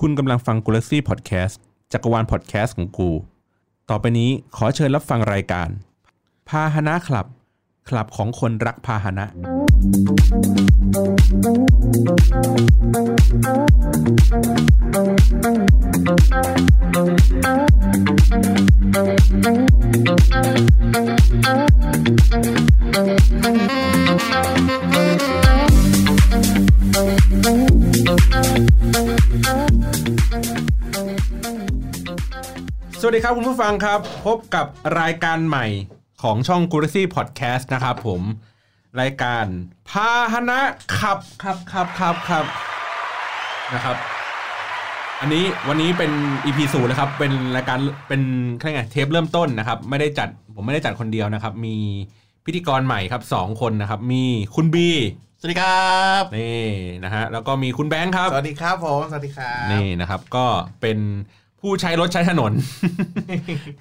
คุณกำลังฟังกูลักซี่พอดแคสต์จักรวาลพอดแคสต์ของกู ต่อไปนี้ขอเชิญรับฟังรายการ พาหนะคลับ คลับของคนรักพาหนะ สวัสดีครับคุณผู้ฟังครับ พบกับรายการใหม่ของช่อง g u r a c y Podcast นะครับผม รายการพาหนะขับขับขับขับขับนะครับ อันนี้วันนี้เป็น EP ศูนย์นะครับ เป็นรายการเป็นแค่ไงเทปเริ่มต้นนะครับ ไม่ได้จัดผมไม่ได้จัดคนเดียวนะครับ มีพิธีกรใหม่ครับสองคนนะครับ มีคุณบี สวัสดีครับนี่นะฮะแล้วก็มีคุณแบงค์ครับ สวัสดีครับผมสวัสดีครับนี่นะครับก็เป็นผู้ใช้รถใช้ถนน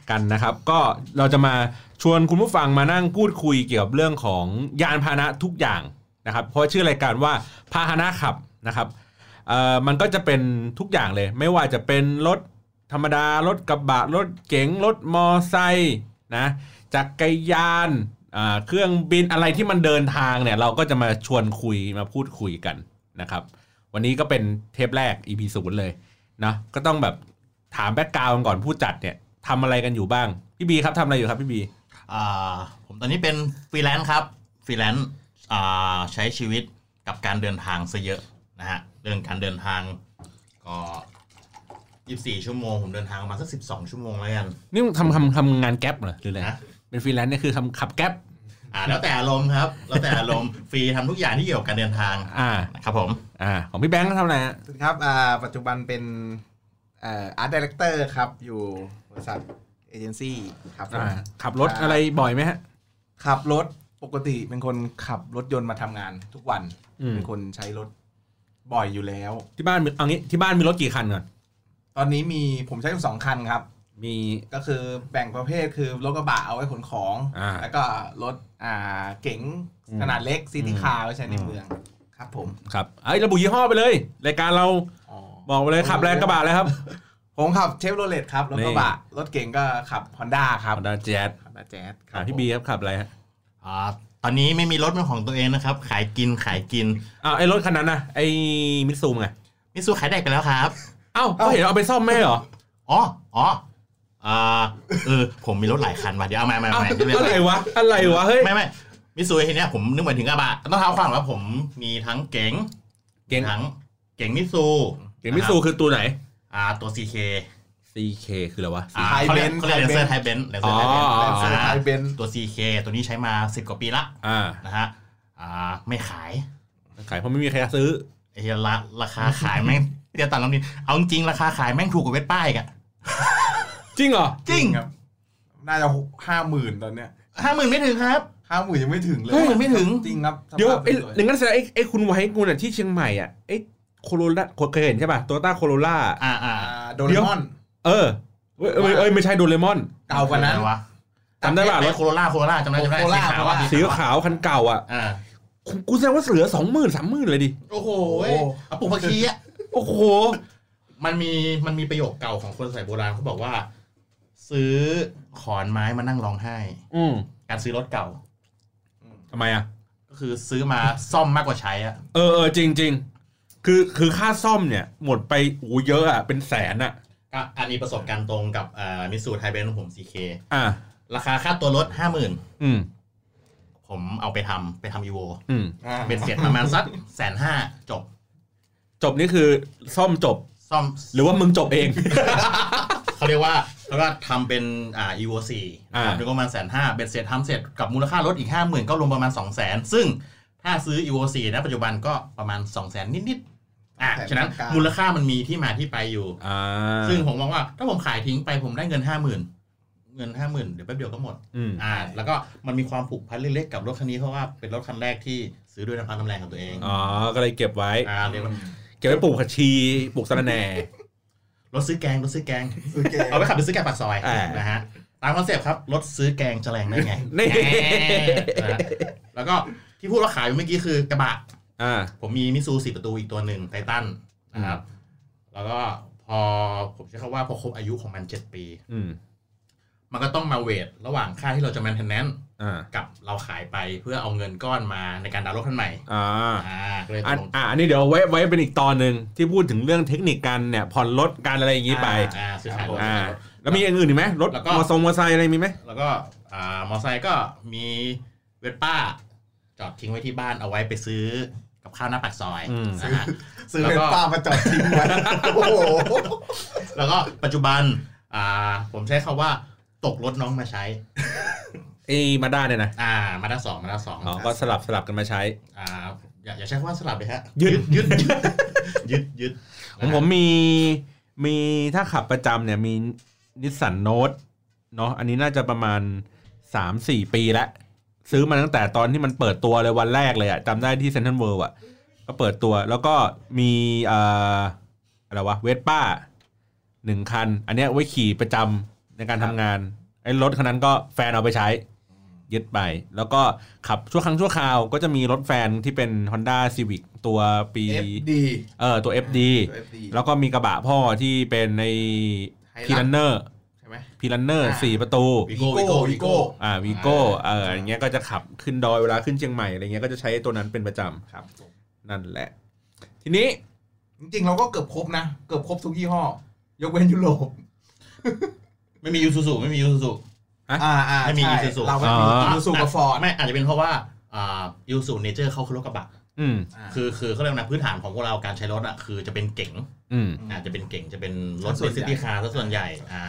กันนะครับ ก็เราจะมาชวนคุณผู้ฟังมานั่งพูดคุยเกี่ยวกับเรื่องของยานพาหนะทุกอย่างนะครับ เพราะชื่อรายการว่าพาหนะขับนะครับเอ่อมันก็จะเป็นทุกอย่างเลย ไม่ว่าจะเป็นรถธรรมดารถกระบะรถเก๋งรถมอไซค์นะจักรยานอ่า เครื่องบินอะไรที่มันเดินทางเนี่ย เราก็จะมาชวนคุยมาพูดคุยกันนะครับ วันนี้ก็เป็นเทปแรก EP ศูนย์เลยนะก็ต้องแบบถาม background ก่อนผู้จัดเนี่ยทำอะไรกันอยู่บ้าง พี่บีครับทำอะไรอยู่ครับพี่บีอ่าผมตอนนี้เป็นฟรีแลนซ์ครับฟรีแลนซ์อ่าใช้ชีวิตกับการเดินทางซะเยอะนะฮะเรื่องการเดินทางก็24 ชั่วโมง ผมเดินทางประมาณสัก 12 ชั่วโมงแล้วกัน นี่ทำทำทำงาน Grab เหรอหรืออะไรนะ เป็นฟรีแลนซ์เนี่ยคือทำขับ Grabอ่าแล้วแต่อารมณ์ครับ แล้วแต่อารมณ์ฟรีทำทุกอย่างที่เกี่ยวกับการเดินทาง อ่านะครับผมอ่าของพี่แบงค์ก็ทำอะไรฮะสวัสดีครับอ่าปัจจุบันเป็นอ่า art director ครับ อยู่บริษัทเอเจนซี่ครับผมอ่าขับรถอะไรบ่อยไหมฮะ ขับรถปกติเป็นคนขับรถยนต์มาทำงานทุกวันอืมเป็นคนใช้รถบ่อยอยู่แล้ว ที่บ้านมีเอางี้ที่บ้านมีรถกี่คันก่อนตอนนี้มีผมใช้อยู่สองคันครับ มีก็คือแบ่งประเภทคือรถกระบะเอาไว้ขนของ อ่า แล้วก็รถอ่าเก๋งอืมขนาดเล็ก city car ไว้ใช้ในอืมเมืองครับผมครับเอ้ยระบุยี่ห้อไปเลยรายการเราอ๋อบอกไปเลยขับแรงกระบะเลยครับ ผมขับเชฟโรเลตครับรถกระบะรถเก๋งก็ขับฮอนด้าครับฮอนด้าแจ๊สฮอนด้าแจ๊สอ่าพี่บีครับขับอะไรฮะอ่าตอนนี้ไม่มีรถเป็นของตัวเองนะครับ ขายกินขายกินอ้าวไอ้รถคันนั้นนะไอ้มิตซูไงมิตซูขายแดกไปแล้วครับ เอ้าก็เห็นเอาไปซ่อมไม่ใช่เหรอ อ๋อ อ๋อ อ่าเออผมมีรถหลายคันว่ะเดี๋ยวเอามามาเอ้ามาเดี๋ยวเดี๋ยวอะไรวะอะไรวะเฮ้ยไม่ไม่มิตซูทีเนี้ยผมนึกหมายถึงกระบะต้องเท้าความว่าผมมีทั้งเก๋งเก๋งมีทั้งเก๋งมิตซูเก๋งมิตซูคือตัวไหน อ่าตัว CK CK คืออะไรวะอ่าเขาเรียกเขาเรียกแลนเซอร์ท้ายเบนซ์แลนเซอร์ท้ายเบนซ์อ๋อแลนเซอร์ท้ายเบนซ์ตัว CK ตัวนี้ใช้มา10กว่าปีละอ่านะฮะอ่าไม่ขาย ขายเพราะไม่มีใครซื้อไอ้เหี้ยราราคาขายแม่งเตี้ยตันลำนี้เอาจริงๆราคาขายแม่งถูกกว่าเวทป้ายอีกอะ จริงเหรอจริงครับ น่าจะห้าหมื่นตอนเนี้ยห้าหมื่นไม่ถึงครับห้าหมื่นยังไม่ถึงเลยห้าหมื่นไม่ถึงจริงครับเดี๋ยวสภาพไอ้สวยอย่างนั้นแสดงไอ้ไอ้คุณไว้กูน่ะที่เชียงใหม่อะไอ้โคโรล่าเคยเห็นใช่ป่ะโตโยต้าโคโรล่าอ่าอ่าอ่าโดเรมอน เออเอ้ยเอ้ยเอ้ยไม่ใช่โดเรมอนเก่ากว่านั้นอะไรวะจำได้ป่ะรถโคโรล่าโคโรล่าจำได้จำได้โคโรล่าสีขาวอะสีขาวคันเก่าอะอ่ากูกูแสดงว่าเหลือสองหมื่นสามหมื่นเลยดิโอ้โหโอ้เอาปลูกผักชีอะโอ้โหมันมีมันมีประโยคเก่าของคนสมัยโบราณเขาบอกว่า ซื้อขอนไม้มานั่งร้องไห้ อืมการซื้อรถเก่า ทำไมอะ ก็คือซื้อมาซ่อมมากกว่าใช้อะเออเออจริงจริงคือคือค่าซ่อมเนี่ย หมดไปโอ้เยอะอะ เป็นแสนอะ ก็อันนี้ประสบการณ์ตรงกับอ่ามิสูไทเบนของผม CK อ่าราคาค่าตัวรถห้าหมื่นอืมผมเอาไปทำไปทำอีโวอืมอ่าเป็นเสร็จประมาณสักแสนห้าจบ จบนี่คือซ่อมจบซ่อมหรือว่ามึงจบเอง เขาเรียกว่าแล้วก็ทำเป็นอ่า evo สี่อ่าถึงประมาณแสนห้าเบ็ดเสร็จทำเสร็จกับมูลค่ารถอีกห้าหมื่นก็รวมประมาณสองแสนซึ่งถ้าซื้อ evo สี่นะปัจจุบันก็ประมาณสองแสนนิดๆอะฉะนั้นมูลค่ามันมีที่มาที่ไปอยู่อ่าซึ่งผมมองว่าถ้าผมขายทิ้งไปผมได้เงินห้าหมื่นเงินห้าหมื่นเดี๋ยวแป๊บเดียวก็หมดอืมอ่า แล้วก็มันมีความผูกพันเล็กๆกับรถคันนี้เพราะว่าเป็นรถคันแรกที่ซื้อด้วยน้ำพักน้ำแรงของตัวเอง อ๋อ ก็เลยเก็บไว้ อ่าเรียกว่าเก็บไว้ปลูกผักชี ปลูกสะระแหน่ รถซื้อแกงรถซื้อแกงโอเคเอาไปขับไปซื้อแกงปากซอยอ่านนะฮะตามคอนเซปต์ครับรถซื้อแกงจะแรงได้ไงนี่นะฮะแล้วก็ที่พูดว่าขายเมื่อกี้คือกระบะอ่าผมมีมิซูสี่ประตูอีกตัวหนึ่งไททันนะครับ แล้วก็พอผมใช้คำว่าพอครบอายุของมันเจ็ดปีอื มมันก็ต้องมาเวทระหว่างค่าที่เราจะ maintenance อ่ากับเราขายไปเพื่อเอาเงินก้อนมาในการดาวน์รถคันใหม่อ่าอ่าก็เลยตอันกลงอ่าอันนี้เดี๋ยวไว้ไว้เป็นอีกตอนหนึ่งที่พูดถึงเรื่องเทคนิคการเนี่ยผ่อนรถการอะไรอย่างนี้ไปอ่าซื้อขายรถอ่าแล้วมีอย่างอื่นอีกไหมรถแล้วก็มอทรงมอไซค์อะไรมีไหมแล้วก็อ่ามอไซค์ก็มีเวสป้า จอดทิ้งไว้ที่บ้านเอาไว้ไปซื้อกับข้าวหน้าปากซอยอืมนะฮะซื้อแล้วเป็นก็ป้ามาจอดทิ้งไว้โอ้โหแล้วก็ปัจจุบันอ่าผมใช้คาว่า ตกรถน้องมาใช้ไอ้มาด้าเนี่ยนะ อ่า มาด้าสองมาด้าสองอ๋อก็สลับสลับกันมาใช้ อ่า อย่าอย่าใช้คำว่าสลับเลยฮะยึดยึดยึดยึดยึดผมผมมีมีถ้าขับประจำเนี่ยมีนิสสันโนตเนาะอันนี้น่าจะประมาณสามสี่ปีแล้วซื้อมาตั้งแต่ตอนที่มันเปิดตัวเลยวันแรกเลยอะจำได้ที่เซนทรัลเวิลด์อะก็เปิดตัวแล้วก็มีเอ่ออะไรวะเวสป้าหนึ่งคัน อันเนี้ยไว้ขี่ประจำ ในการทำงานไอ้รถคันนั้นก็แฟนเอาไปใช้ ยึดไป แล้วก็ขับชั่วครั้งชั่วคราวก็จะมีรถแฟนที่เป็น Honda Civic ตัวปี FD เออตัว FD ตัว FD แล้วก็มีกระบะพ่อที่เป็นใน Hilux Prerunner ใช่ไหม Prerunner อ่า สี่ประตู วิโก้วิโก้วิโก้ อ่าวิโก้เอออย่างเงี้ยก็จะขับขึ้นดอยเวลาขึ้นเชียงใหม่อะไรเงี้ยก็จะใช้ตัวนั้นเป็นประจำครับผมนั่นแหละ ทีนี้จริงๆเราก็เกือบครบนะ เกือบครบทุกยี่ห้อ ยกเว้นยุโรป ไม่มีอีซูซุไม่มีอีซูซุอ่าอ่าไม่มีใช่ Isuzu เราไม่มีอ๋ออีซูซุกับฟอร์ดไม่อาจจะเป็นเพราะว่าอ่าอีซูซุ nature เขาคือรถกระบะอืมคือคือเขาเรียกนะพื้นฐานของพวกเราการใช้รถอะคือจะเป็นเก๋งอืมอาจจะเป็นเก๋งจะเป็นรถส่วนใหญ่ซิตี้คาร์ซะส่วนใหญ่อ่า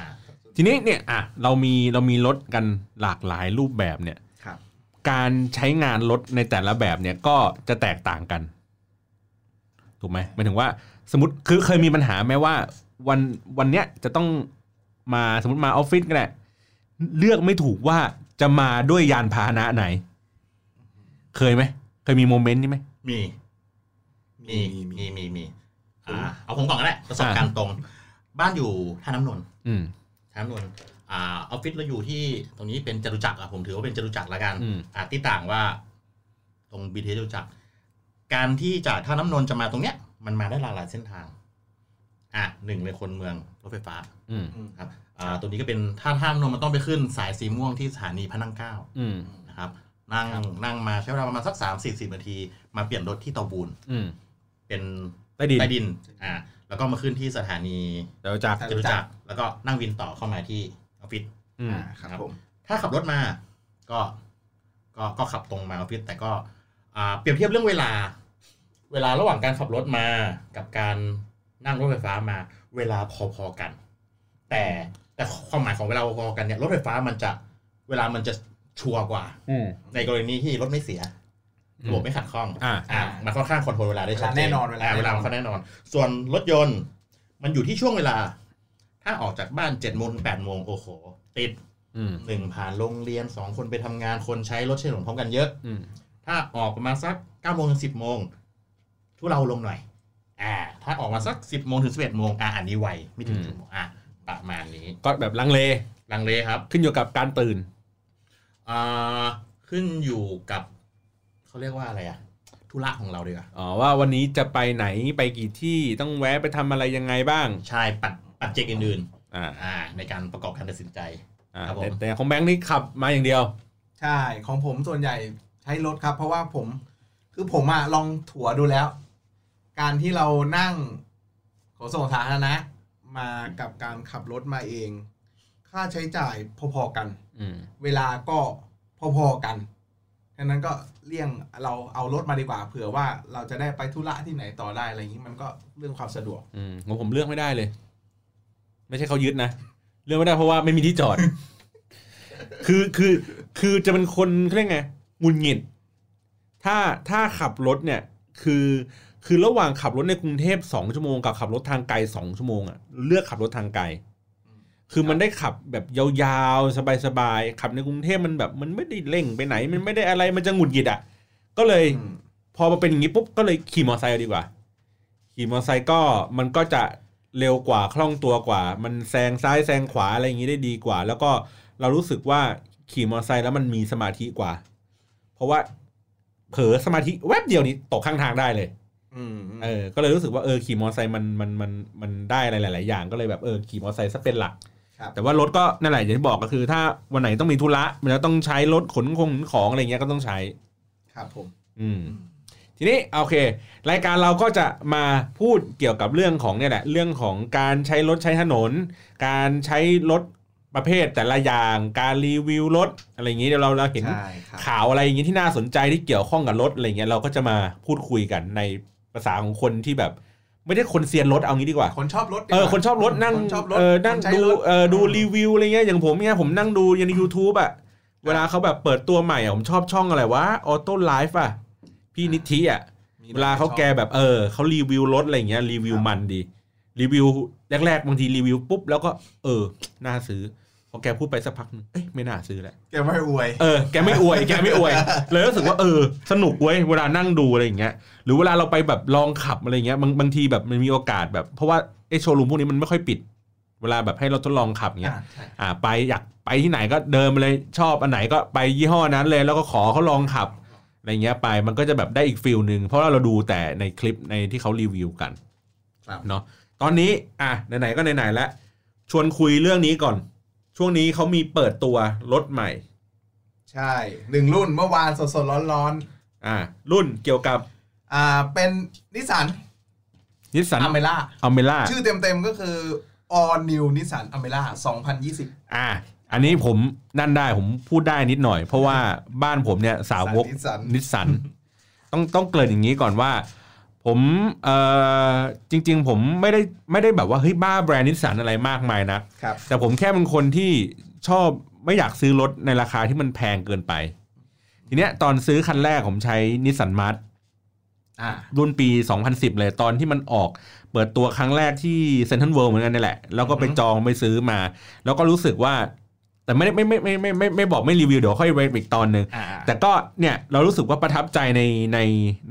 ทีนี้เนี่ยอะเรามีเรามีรถกันหลากหลายรูปแบบเนี่ยครับการใช้งานรถในแต่ละแบบเนี่ยก็จะแตกต่างกัน ถูกไหมหมายถึงว่า สมมติคือเคยมีปัญหาไหมว่า วันวันเนี้ยจะต้อง มาสมมติมาออฟฟิศก็ได้เลือกไม่ถูกว่าจะมาด้วยยานพาหนะไหน เคยไหมเคยมีโมเมนต์นี้ไหมมี มีมีมีมีมีมีอ่าเอาผมก่อนก็ได้ประสบการณ์ตรง บ้านอยู่ท่าน้ำนนท์อืมท่าน้ำนนท์อ่าออฟฟิศเราอยู่ที่ตรงนี้เป็นจตุจักรอะผมถือว่าเป็นจตุจักรละกันอืมอ่าที่ต่างว่า ตรงบีทีจตุจักรการที่จากท่าน้ำนนท์จะมาตรงเนี้ย มันมาได้หลากหลายเส้นทาง อะหนึ่งในคนเมืองรถไฟฟ้าอืมครับอ่าตัวนี้ก็เป็นถ้าท่าน้ำนนท์มันต้องไปขึ้นสายสีม่วงที่สถานีพระนั่งเกล้าอืมนะครับนั่งนั่งมาใช้เวลาประมาณสักสามสี่สิบนาที มาเปลี่ยนรถที่เตาบูนอืมเป็นใต้ดินใต้ดินอ่าแล้วก็มาขึ้นที่สถานีเดี๋ยวจากจตุจักรแล้วก็นั่งวินต่อเข้ามาที่ออฟฟิศอืมอ่าครับครับผมถ้าขับรถมาก็ก็ก็ขับตรงมาออฟฟิศแต่ก็อ่าเปรียบเทียบเรื่องเวลา เวลาระหว่างการขับรถมากับการ นั่งรถไฟฟ้ามาเวลาพอๆกัน แต่แต่ความหมายของเวลาพอๆกันเนี่ยรถไฟฟ้ามันจะเวลามันจะชัวร์กว่าอืมในกรณีที่รถไม่เสียระบบไม่ขัดข้องอ่าอ่ามันค่อนข้างคอนโทรลเวลาได้ชัดเจนเวลาแน่นอนเวลาาเวลาแน่นอนมันค่อนแน่นอน ส่วนรถยนต์ มันอยู่ที่ช่วงเวลา ถ้าออกจากบ้านเจ็ดโมงถึงแปดโมงโอ้โห ติดอืมหนึ่งผ่านโรงเรียนสองคนไปทำงานคนใช้รถใช้ถนนพร้อมกันเยอะอืมถ้าออกประมาณสักเก้าโมงถึงสิบโมงทุเราลงหน่อยอ่า ถ้าออกมาสักสิบโมงถึงสิบเอ็ดโมงอ่าอันนี้ไวไม่ถึงอืมสิบโมงอ่าประมาณนี้ ก็แบบลังเลลังเลครับ ขึ้นอยู่กับการตื่นอ่าขึ้นอยู่กับเขาเรียกว่าอะไรอะธุระของเราดีกว่าอ๋อว่าวันนี้จะไปไหนไปกี่ที่ต้องแวะไปทำอะไรยังไงบ้าง ใช่ปัดปัดเจกอื่นอ่าๆอ่าในการประกอบการตัดสินใจอ่าครับผมแต่แต่ของแบงค์นี่ขับมาอย่างเดียว ใช่ของผมส่วนใหญ่ใช้รถครับ เพราะว่าผม คือผมอะลองถัวดูแล้ว การที่เรานั่งขนส่งสาธารณะมากับการขับรถมาเอง ค่าใช้จ่ายพอๆกันอืมเวลาก็พอๆกันฉะนั้นก็เลี่ยงเราเอารถมาดีกว่าเผื่อว่าเราจะได้ไปธุระที่ไหนต่อได้อะไรอย่างนี้มันก็เรื่องความสะดวกอืมของผมเลือกไม่ได้เลย ไม่ใช่เขายึดนะเลือกไม่ได้เพราะว่าไม่มีที่จอด คือคือคือจะเป็นคนเขาเรียกไงหงุนหงิด ถ้าถ้าขับรถเนี่ย คือ คือระหว่างขับรถในกรุงเทพสองชั่วโมงกับขับรถทางไกลสองชั่วโมงอะเลือกขับรถทางไกล คือมันได้ขับแบบยาวๆ สบายๆ ขับในกรุงเทพมันแบบมันไม่ได้เร่งไปไหน มันไม่ได้อะไรมันจะหงุดหงิดอะก็เลยอืมพอมาเป็นอย่างนี้ปุ๊บก็เลยขี่มอเตอร์ไซค์เอาดีกว่า ขี่มอเตอร์ไซค์ก็มันก็จะเร็วกว่าคล่องตัวกว่า มันแซงซ้ายแซงขวาอะไรอย่างนี้ได้ดีกว่า แล้วก็เรารู้สึกว่าขี่มอเตอร์ไซค์แล้วมันมีสมาธิกว่า เพราะว่าเผลอสมาธิแวบเดียวนี้ตกข้างทางได้เลยอืม เออ ก็เลยรู้สึกว่าเออขี่มอเตอร์ไซค์มันมันมันมันได้อะไรหลาย ๆ อย่างก็เลยแบบเออขี่มอเตอร์ไซค์ซะเป็นหลักครับแต่ว่ารถก็นั่นแหละอย่างที่บอกก็คือ ถ้าวันไหนต้องมีธุระมันจะต้องใช้รถขนคงขนของอะไรเงี้ยก็ต้องใช้ ครับผม อืม ทีนี้โอเค รายการเราก็จะมาพูดเกี่ยวกับเรื่องของเนี่ยแหละ เรื่องของการใช้รถใช้ถนน การใช้รถประเภทแต่ละอย่างการรีวิวรถอะไรอย่างนี้เดี๋ยวเราเราเห็นใช่ครับข่าวอะไรอย่างนี้ที่น่าสนใจที่เกี่ยวข้องกับรถอะไรเงี้ยเราก็จะมาพูดคุยกันใน ภาษาของคนที่แบบ ไม่ได้คนเซียนรถเอางี้ดีกว่า คนชอบรถดีเออกว่าคนชอบรถนั่งคนชอบรถเออนั่งคนใช้ดูรถเออดูรีวิวอะไรเงี้ยอย่างผมเนี่ยผมนั่งดูใน YouTube อะเวลาเขาแบบเปิดตัวใหม่อะผมชอบช่องอะไรวะออโต้ไลฟ์อะ พี่นิธิอะมีเวลาเขาแกแบบเออเขารีวิวรถอะไรเงี้ยรีวิวมันดี รีวิวแรกๆบางทีรีวิวปุ๊บแล้วก็ เออ น่าซื้อ พอแกพูดไปสักพักนึงเอ้ยไม่น่าซื้อแหละแกไม่อวยเออแกไม่อวยแกไม่อวยเลยรู้สึกว่าเออ สนุกเว้ยเวลานั่งดูอะไรอย่างเงี้ยหรือเวลาเราไปแบบลองขับอะไรเงี้ยบางบางทีแบบมันมีโอกาสแบบ เพราะว่าไอโชว์รูมพวกนี้มันไม่ค่อยปิด เวลาแบบให้เราทดลองขับเงี้ยอ่าใช่อ่าไปอยากไปที่ไหนก็เดินไปเลยชอบอันไหนก็ไปยี่ห้อนั้นเลย แล้วก็ขอเขาลองขับอะไรเงี้ยไปมันก็จะแบบได้อีกฟิลหนึ่งเพราะว่าเราดูแต่ในคลิปในที่เขารีวิวกันครับเนาะตอนนี้อะไหนๆก็ไหนๆแล้วชวนคุยเรื่องนี้ก่อน ช่วงนี้เขามีเปิดตัวรถใหม่ ใช่หนึ่งรุ่นเมื่อวานสดๆร้อนอ่า รุ่นเกี่ยวกับๆอ่าเป็นนิสสันนิสสันอัลเมร่าอัลเมร่าชื่อเต็มๆก็คือ All New Nissan Almera 2020 อ่า อันนี้ผมนั่นได้ผมพูดได้นิดหน่อย เพราะว่าบ้านผมเนี่ยสาวกนิสสันนิสสันต้องต้องเกริ่นอย่างนี้ก่อนว่า ผมเอ่อจริง ๆ ผมไม่ได้ไม่ได้แบบว่าเฮ้ยบ้าแบรนด์นิสสันอะไรมากมายนะครับ แต่ผมแค่เป็นคนที่ชอบไม่อยากซื้อรถในราคาที่มันแพงเกินไป ทีเนี้ยตอนซื้อคันแรกผมใช้นิสสันมาร์ชอ่ารุ่นปี 2010 เลยตอนที่มันออก เปิดตัวครั้งแรกที่เซนทรัลเวิลด์เหมือนกันนี่แหละ แล้วก็ไปอือฮึจองไปซื้อมา แล้วก็รู้สึกว่า แต่ไม่ได้ไม่ไม่ไม่ไม่ไม่ไม่บอกไม่รีวิวเดี๋ยวค่อยเล่าอีกตอนหนึ่งอ่าแต่ก็เนี่ยเรารู้สึกว่าประทับใจในใน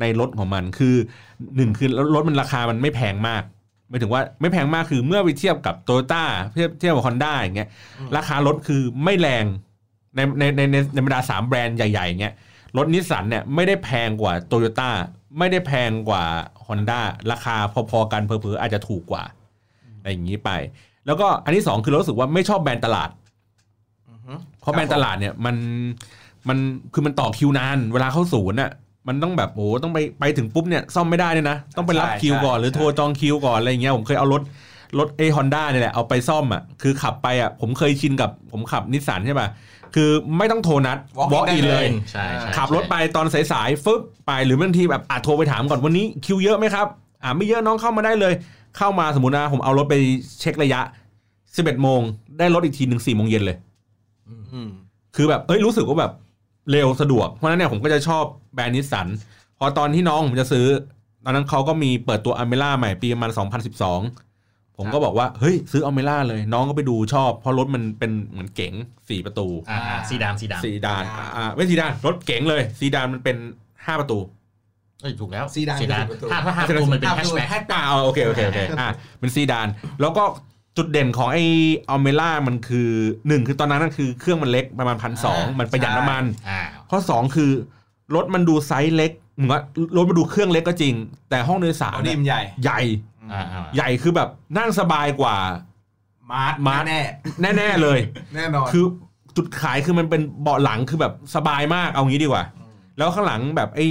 ในรถของมันคือหนึ่งคือรถมันราคามันไม่แพงมากหมายถึงว่าไม่แพงมากคือเมื่อไปเทียบกับโตโยต้าเทียบเทียบกับฮอนด้าอย่างเงี้ยราคารถคือไม่แรงในในในในในบรรดาสามแบรนด์ใหญ่ๆอย่างเงี้ยรถนิสสันเนี่ยไม่ได้แพงกว่าโตโยต้าไม่ได้แพงกว่าฮอนด้าราคาพอๆกันเพอๆอาจจะถูกกว่าอะไรอย่างนี้ไป แล้วก็อันที่สองคือเรารู้สึกว่าไม่ชอบแบรนด์ตลาดอือฮึ เพราะแบรนด์ตลาดเนี่ยมันมันคือมันต่อคิวนาน เวลาเข้าศูนย์น่ะมันต้องแบบโอ้โหต้องไปไปถึงปุ๊บเนี่ยซ่อมไม่ได้เลยนะ ต้องไปรับคิวก่อนหรือโทรจองคิวก่อนอะไรอย่างเงี้ยผมเคยเอารถรถเอฮอนด้าเนี่ยแหละเอาไปซ่อมอะคือขับไปอะผมเคยชินกับผมขับนิสสันใช่ป่ะคือไม่ต้องโทรนัด Walk in walk ได้ in เลเลยยใช่ใช่ขับรถไปตอนสายๆฟึบไปหรือบางทีแบบอาจโทรไปถามก่อนวันนี้คิวเยอะไหมครับอ่าไม่เยอะน้องเข้ามาได้เลย เข้ามาสมมตินะผมเอารถไปเช็คระยะ 11โมงได้รถอีกทีหนึ่ง4โมงเย็นเลยอืม คือแบบเอ้ยรู้สึกว่าแบบเร็วสะดวก เพราะฉะนั้นเนี่ยผมก็จะชอบแบรนด์นิสสันพอตอนที่น้องผมจะซื้อ ตอนนั้นเขาก็มีเปิดตัวอัลเมร่าใหม่ปีประมาณ2012 ผมก็บอกว่า เฮ้ย ซื้ออัลเมร่าเลย น้องก็ไปดูชอบ เพราะรถมันเป็นเหมือนเก๋งสี่ประตูอ่าอ่า sedan sedan sedan อ่าไม่ซีดานรถเก๋งเลยซีดานมันเป็นห้าประตูเอ้ยถูกแล้ว sedan sedan คือประตูถ้าถ้าห้าประตูมันเป็น hatchback hatch อ่าโอเคโอเคโอเคอ่าเป็นซีดาน แล้วก็ จุดเด่นของไออัลเมร่ามันคือหนึ่งคือตอนนั้นนั่นคือเครื่องมันเล็กประมาณพันสองมันประหยัดน้ำมันอ่าข้อสองคือรถมันดูไซส์เล็กเหมือนว่ารถมันดูเครื่องเล็กก็จริง แต่ห้องโดยสารเอาเนี่ดียมใหญ่ใหญ่อ่าอ่าใหญ่คือแบบนั่งสบายกว่ามาร์ชมาร์ชแน่แน่ๆเลย แน่นอนคือจุดขายคือมันเป็นเบาะหลังคือแบบสบายมากเอางี้ดีกว่า แล้วข้างหลังแบบไอ้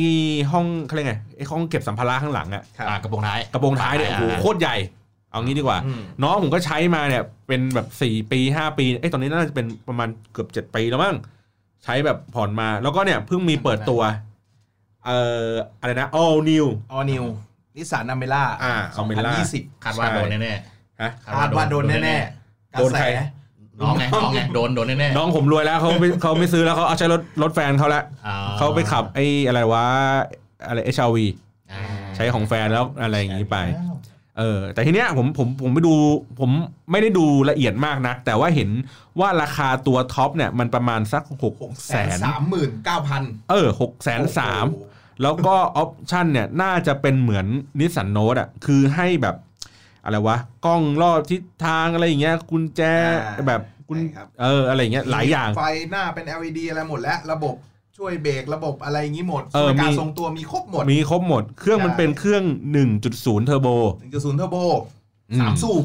ห้องเขาเรียกไงไอ้ห้องเก็บสัมภาระข้างหลังอะครับอ่ากระโปรงท้ายกระโปรงท้ายเนี่ยโอ้โหโคตรใหญ่ เอางี้ดีกว่าอืมน้องผมก็ใช้มาเนี่ย เป็นแบบสี่ปีห้าปีเอ้ยตอนนี้น่าจะเป็นประมาณเกือบเจ็ดปีแล้วมั้งใช้แบบผ่อนมา แล้วก็เนี่ยเพิ่งมีเปิดตัวเอ่ออะไรนะ all new All New นิสสันอเมล่าอ่า Almera 2020คาดว่าโดนแน่ฮะๆคาดว่าโดนแน่ๆกระโดนแสใครน้องไงน้องไงโดนโดนแน่ๆน้องผมรวยแล้วเขาไม่เขาไม่ซื้อแล้วเขาเอาใช้รถรถแฟนเขาละอ่เขาไปขับไอ้อะไรวะอะไร HRV อ่าใช้ของแฟนแล้วอะไรอย่างนี้ไป เออแต่ทีเนี้ยผมผมผมไปดูผมไม่ได้ดูละเอียดมากนักแต่ว่าเห็นว่าราคาตัวท็อปเนี่ยมันประมาณสักหกหกแสแสนสามหมื่นเก้าพันเออหกแสนสามแล้วก็ option เนี่ยน่าจะเป็นเหมือนนิสสันโน้ตอะคือให้แบบอะไรวะ กล้องรอบทิศทางอะไรอย่างเงี้ยกุญแจแบบกุญใช่ครับเอออะไรอย่างเงี้ยหลายอย่าง ไฟหน้าเป็น LED อะไรหมดแล้ว ระบบ ช่วยเบรกระบบอะไรอย่างนี้หมดเออช่วยการมีทรงตัวมีครบหมด มีครบหมด เครื่องมันใช่เป็นเครื่อง 1.0 เทอร์โบ 1.0 เทอร์โบอืมสามสูบ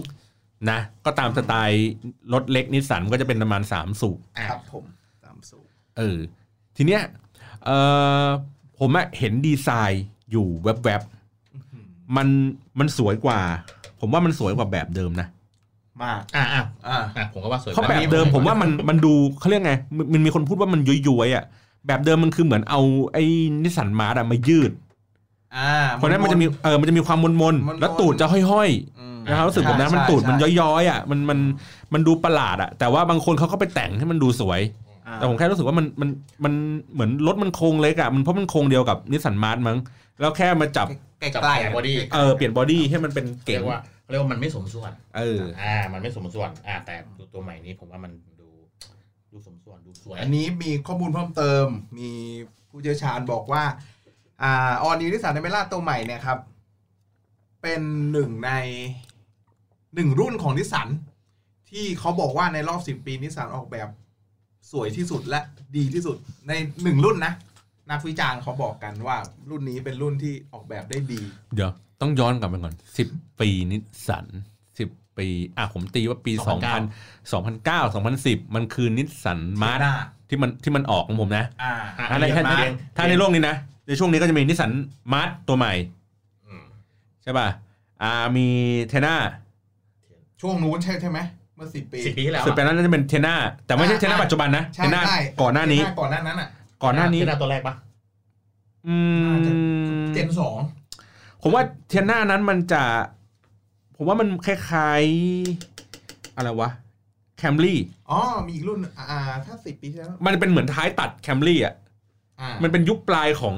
นะ ก็ตามสไตล์รถเล็กนิสสันก็จะเป็นประมาณ3สูบครับผมสามสูบเออ ทีเนี้ยเออผมอะเห็นดีไซน์อยู่แวบๆมันมันสวยกว่า ผมว่ามันสวยกว่าแบบเดิมนะมากอ่าอ่าอ่าอะผมก็ว่าสวยเพราะแบบเดิมผมว่ามันมันดูเขาเรียกไงมันมันมีคนพูดว่ามันย้อยๆอะ แบบเดิมมันคือเหมือนเอาไอ้นิสสันมาร์ชอะมายืดอ่าเพราะฉะนั้นมันจะมีเออมันจะมีความมนมนๆๆแล้วตูดจะห้อยอืมๆนะครับรู้สึกผมนะใช่มันตูดมันใช่ย้อยๆอะมันมันมันดูประหลาดอะแต่ว่าบางคนเขาก็ไปแต่งให้มันดูสวยอ่าแต่ผมแค่รู้สึกว่ามันมันมันเหมือนรถมันโครงเล็กอะมันเพราะมันโครงเดียวกับนิสสันมาร์ชมั้งแล้วแค่มาจับใกล้จับๆแผง body เออเปลี่ยน body ให้มันเป็นเก๋งเรียกว่าเขาเรียกว่ามันไม่สมส่วนเอออ่ามันไม่สมส่วนอ่าแต่ตัวใหม่นี้ผมว่ามัน ดูดูสมส่วนดูสวย อันนี้มีข้อมูลเพิ่มเติม มีผู้เชี่ยวชาญบอกว่าอ่า All New นิสสันอัลเมร่าตัวใหม่เนี่ยครับ เป็นหนึ่งในหนึ่งรุ่นของนิสสันที่เขาบอกว่าในรอบสิบปีนิสสันออกแบบสวยที่สุดและดีที่สุดในหนึ่งรุ่นนะ นักวิจารณ์เขาบอกกันว่า รุ่นนี้เป็นรุ่นที่ออกแบบได้ดี เดี๋ยว ต้องย้อนกลับไปก่อนสิบปีนิสสันสิบ ปีอะผมตีว่าปีสองพันสองพันเก้าสองพันสิบมันคือนิสสันมาร์หน้าที่มันที่มันออกของผมนะอ่าอะถ้าในเรียถ้ากมาถ้าในโลกนี้นะ ในช่วงนี้ก็จะมีนิสสันมาร์ตัวใหม่อืมใช่ป่ะอ่ามีเทน่าช่วงนู้นใช่ใช่ไหมเมื่อสิบปีสิบปีที่แล้วสุดไปนั้นน่าจะเป็นเทน่าแต่ไม่ใช่อ่าเทน่าปัจจุบันนะใช่เทน่าใช่ก่อนหน้านี้ก่อนหน้านั้นอะก่อนหน้านี้ที่หน้าตัวแรกปะอืน่าจะมเจนสองผมว่าเทน่านั้นมันจะ ผมว่ามันคล้ายๆ อะไรวะแคมรี่อ๋อมีอีกรุ่นอ่าถ้าสิบปีที่แล้วมันเป็นเหมือนท้ายตัดแคมรี่อะอ่ามันเป็นยุคปลายของ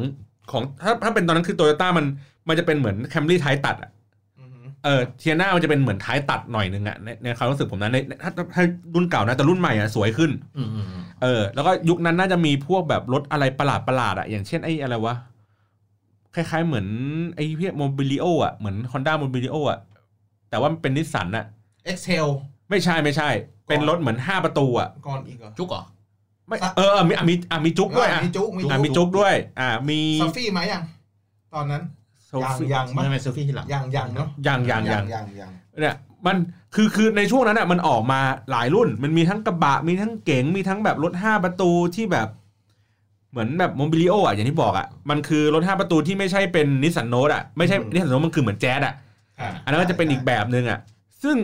ของถ้าถ้าเป็นตอนนั้นคือโตโยต้ามันมันจะเป็นเหมือนแคมรี่ท้ายตัดอะอือหือเออเทียน่ามันจะเป็นเหมือนท้ายตัดหน่อยนึงอะในในความรู้สึกผมนะในถ้าถ้าถ้ารุ่นเก่านะแต่รุ่นใหม่อะสวยขึ้นอืมอืมอืมเออ แล้วก็ยุคนั้นน่าจะมีพวกแบบรถอะไรประหลาดประหลาดๆอะอย่างเช่นไอ้อะไรวะคล้ายๆเหมือนไอ้เพียโมบิลิโออะเหมือน Honda โมบิลิโออะ แต่ว่ามันเป็นนิสสันอะเอ็กเซลไม่ใช่ไม่ใช่ เป็นรถเหมือน 5 ประตูอะก่อนอีกเหรอ จุกเหรอ ไม่เออเออมีอะมีอะมีจุกด้วยอะมีจุกมีอะมีจุกด้วย อะมีซัฟฟี่มายังตอนนั้นโซฟี่ยังไม่ไม่เซลฟี่ที่หลังยังยังเนาะยังยังยังยังยังเนี่ยมันคือคือในช่วงนั้นอะมันออกมาหลายรุ่น มันมีทั้งกระบะมีทั้งเก๋งมีทั้งแบบรถ 5 ประตูที่แบบเหมือนแบบโมบิลิโออะอย่างที่บอกอะมันคือรถ 5 ประตูที่ไม่ใช่เป็นนิสสันโน้ตอะไม่ใช่นิสสันโน้ตมันคือเหมือนแจ๊สอะ อ่าอันนั้นก็จะเป็นอีกแบบหนึ่งอะ ซึ่ง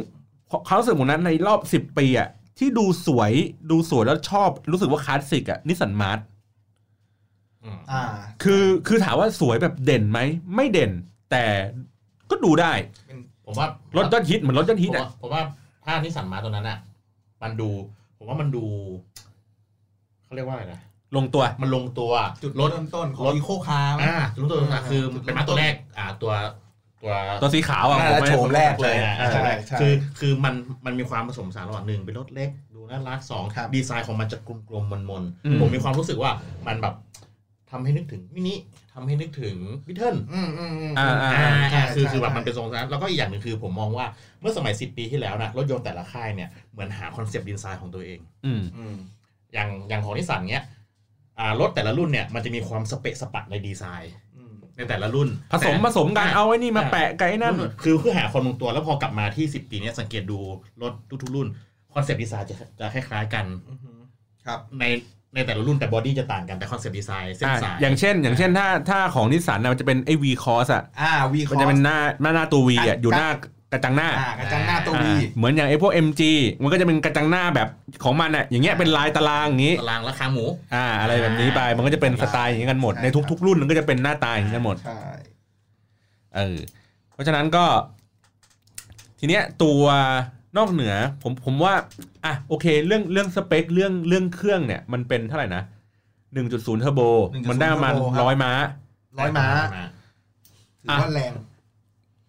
เขารู้สึกผมนั้นในรอบสิบปีอะที่ดูสวยดูสวยแล้วชอบรู้สึกว่าคลาสสิกอะนิสสันมาร์ชอืมอ่า คือคือถามว่าสวยแบบเด่นไหม ไม่เด่น แต่ก็ดูได้เป็นผมว่ารถยอดฮิตเหมือนรถยอดฮิตผมอะว่าผมว่าถ้านิสสันมาร์ชตัวนั้นอะ มันดู ผมว่ามันดูเขาเรียกว่าอะไรนะลงตัว มันลงตัวจุดรถเริ่มต้นของรถ eco car อ่าลงตัวอ่าคือเป็นมาตัวแรก อ่า ตัว ตัวตัวสีขาวอะน่าผมจะไม่โฉมแรกเลยอ่าใช่ใช่คือคือมันมันมีความผสมผสานระหว่างหนึ่งเป็นรถเล็ก ดูน่ารักสองครับดีไซน์ของมันจะกลมๆมนอืมๆผมมีความรู้สึกว่ามันแบบทำให้นึกถึงมินิทำให้นึกถึง Beetle อืมอืมอืมอ่าอ่าอ่าใช่อ่าคือใช่คือแบบใช่มันเป็นทรงนั้นแล้วก็อีกอย่างหนึ่งคือผมมองว่าเมื่อสมัย 10 ปีที่แล้วนะรถยนต์แต่ละค่ายเนี่ยเหมือนหา concept design ของตัวเอง อืมอืมอย่างอย่างของนิสสันเนี้ยอ่ารถแต่ละรุ่นเนี่ยมันจะมีความสเปะสปะในดีไซน์อืม ในแต่ละรุ่นผสมผสมกันเอาไอ้นี่มาแปะกับไอ้นั่น คือเพื่อหาความลงตัวแล้วพอกลับมาที่ 10 ปีเนี้ยสังเกตดูรถทุกๆรุ่น concept design จะจะคล้ายๆกันอือหือครับในในแต่ละรุ่นแต่ body จะต่างกันแต่ concept design เส้นอะสายอย่างเช่น อย่างเช่นถ้าถ้าของนิสสันนะมันจะเป็นไอ้ V cross อะอ่าวีมันจะเป็นหน้าหน้าหน้าตัววีอะอยู่หน้า กระจังหน้า อ่ากระจังหน้าตัวอ่าวีเหมือนอย่างไอ้พวก MG มันก็จะเป็นกระจังหน้าแบบของมันอะอย่างเงี้ยเป็นลายตารางอย่างงี้ ตารางราคาหมู อ่า อะไรแบบนี้ไปมันก็จะเป็นสไตล์อย่างนี้กันหมด ในทุก ๆ รุ่นมันก็จะเป็นหน้าตาอย่างนี้กันหมด ใช่เออเพราะฉะนั้นก็ ทีเนี้ยตัวนอกเหนือผมผมว่า อะโอเค เรื่องเรื่องสเปคเรื่องเรื่องเครื่องเนี่ย มันเป็นเท่าไหร่นะ1.0เทอร์โบ มันได้ประมาณร้อยม้า ร้อยม้าถือว่าแรง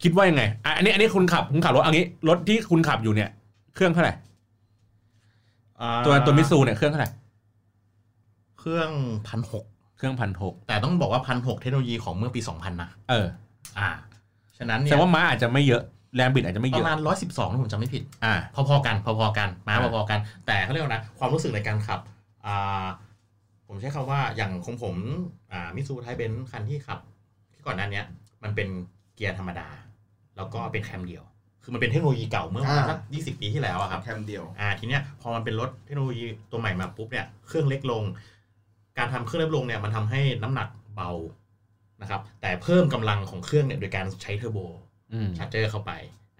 คิดว่ายังไงอะอันนี้อันนี้คุณขับคุณขับรถเอันนี้รถที่คุณขับอยู่เนี่ย เครื่องเท่าไหร่อ่าตัวตัวมิซูเนี่ยเครื่องเท่าไหร่เครื่องพันหกเครื่องพันหกแต่ต้องบอกว่าพันหกเทคโนโลยีของเมื่อปีสองพันนะเออ อ่า ฉะนั้นแสเนี่ดยงว่าม้าอาจจะไม่เยอะแรงบิดอาจจะไม่ปเยอะระมาณร้อยสิบสองถ้าผมจำไม่ผิด อ่า พอๆกันพอๆกันม้าอ่าพอๆกัน แต่เขาเรียกว่านะความรู้สึกในการขับอ่าผมผมใช้คำว่าอย่างของผมอ่ามิซูไทเบนคันที่ขับ ที่ก่อนหน้าเนี้ยมันเป็นเกียร์ธรรมดา แล้วก็เป็นแคมเดียว คือมันเป็นเทคโนโลยีเก่าเมื่อประมาณอ่าสักยี่สิบปีที่แล้วอะครับแคมเดียวอ่าทีเนี้ยพอมันเป็นรถเทคโนโลยีตัวใหม่มาปุ๊บเนี่ยเครื่องเล็กลง การทำเครื่องเล็กลงเนี่ยมันทำให้น้ำหนักเบานะครับ แต่เพิ่มกำลังของเครื่องเนี่ยโดยการใช้เทอร์โบอืม charger เข้าไป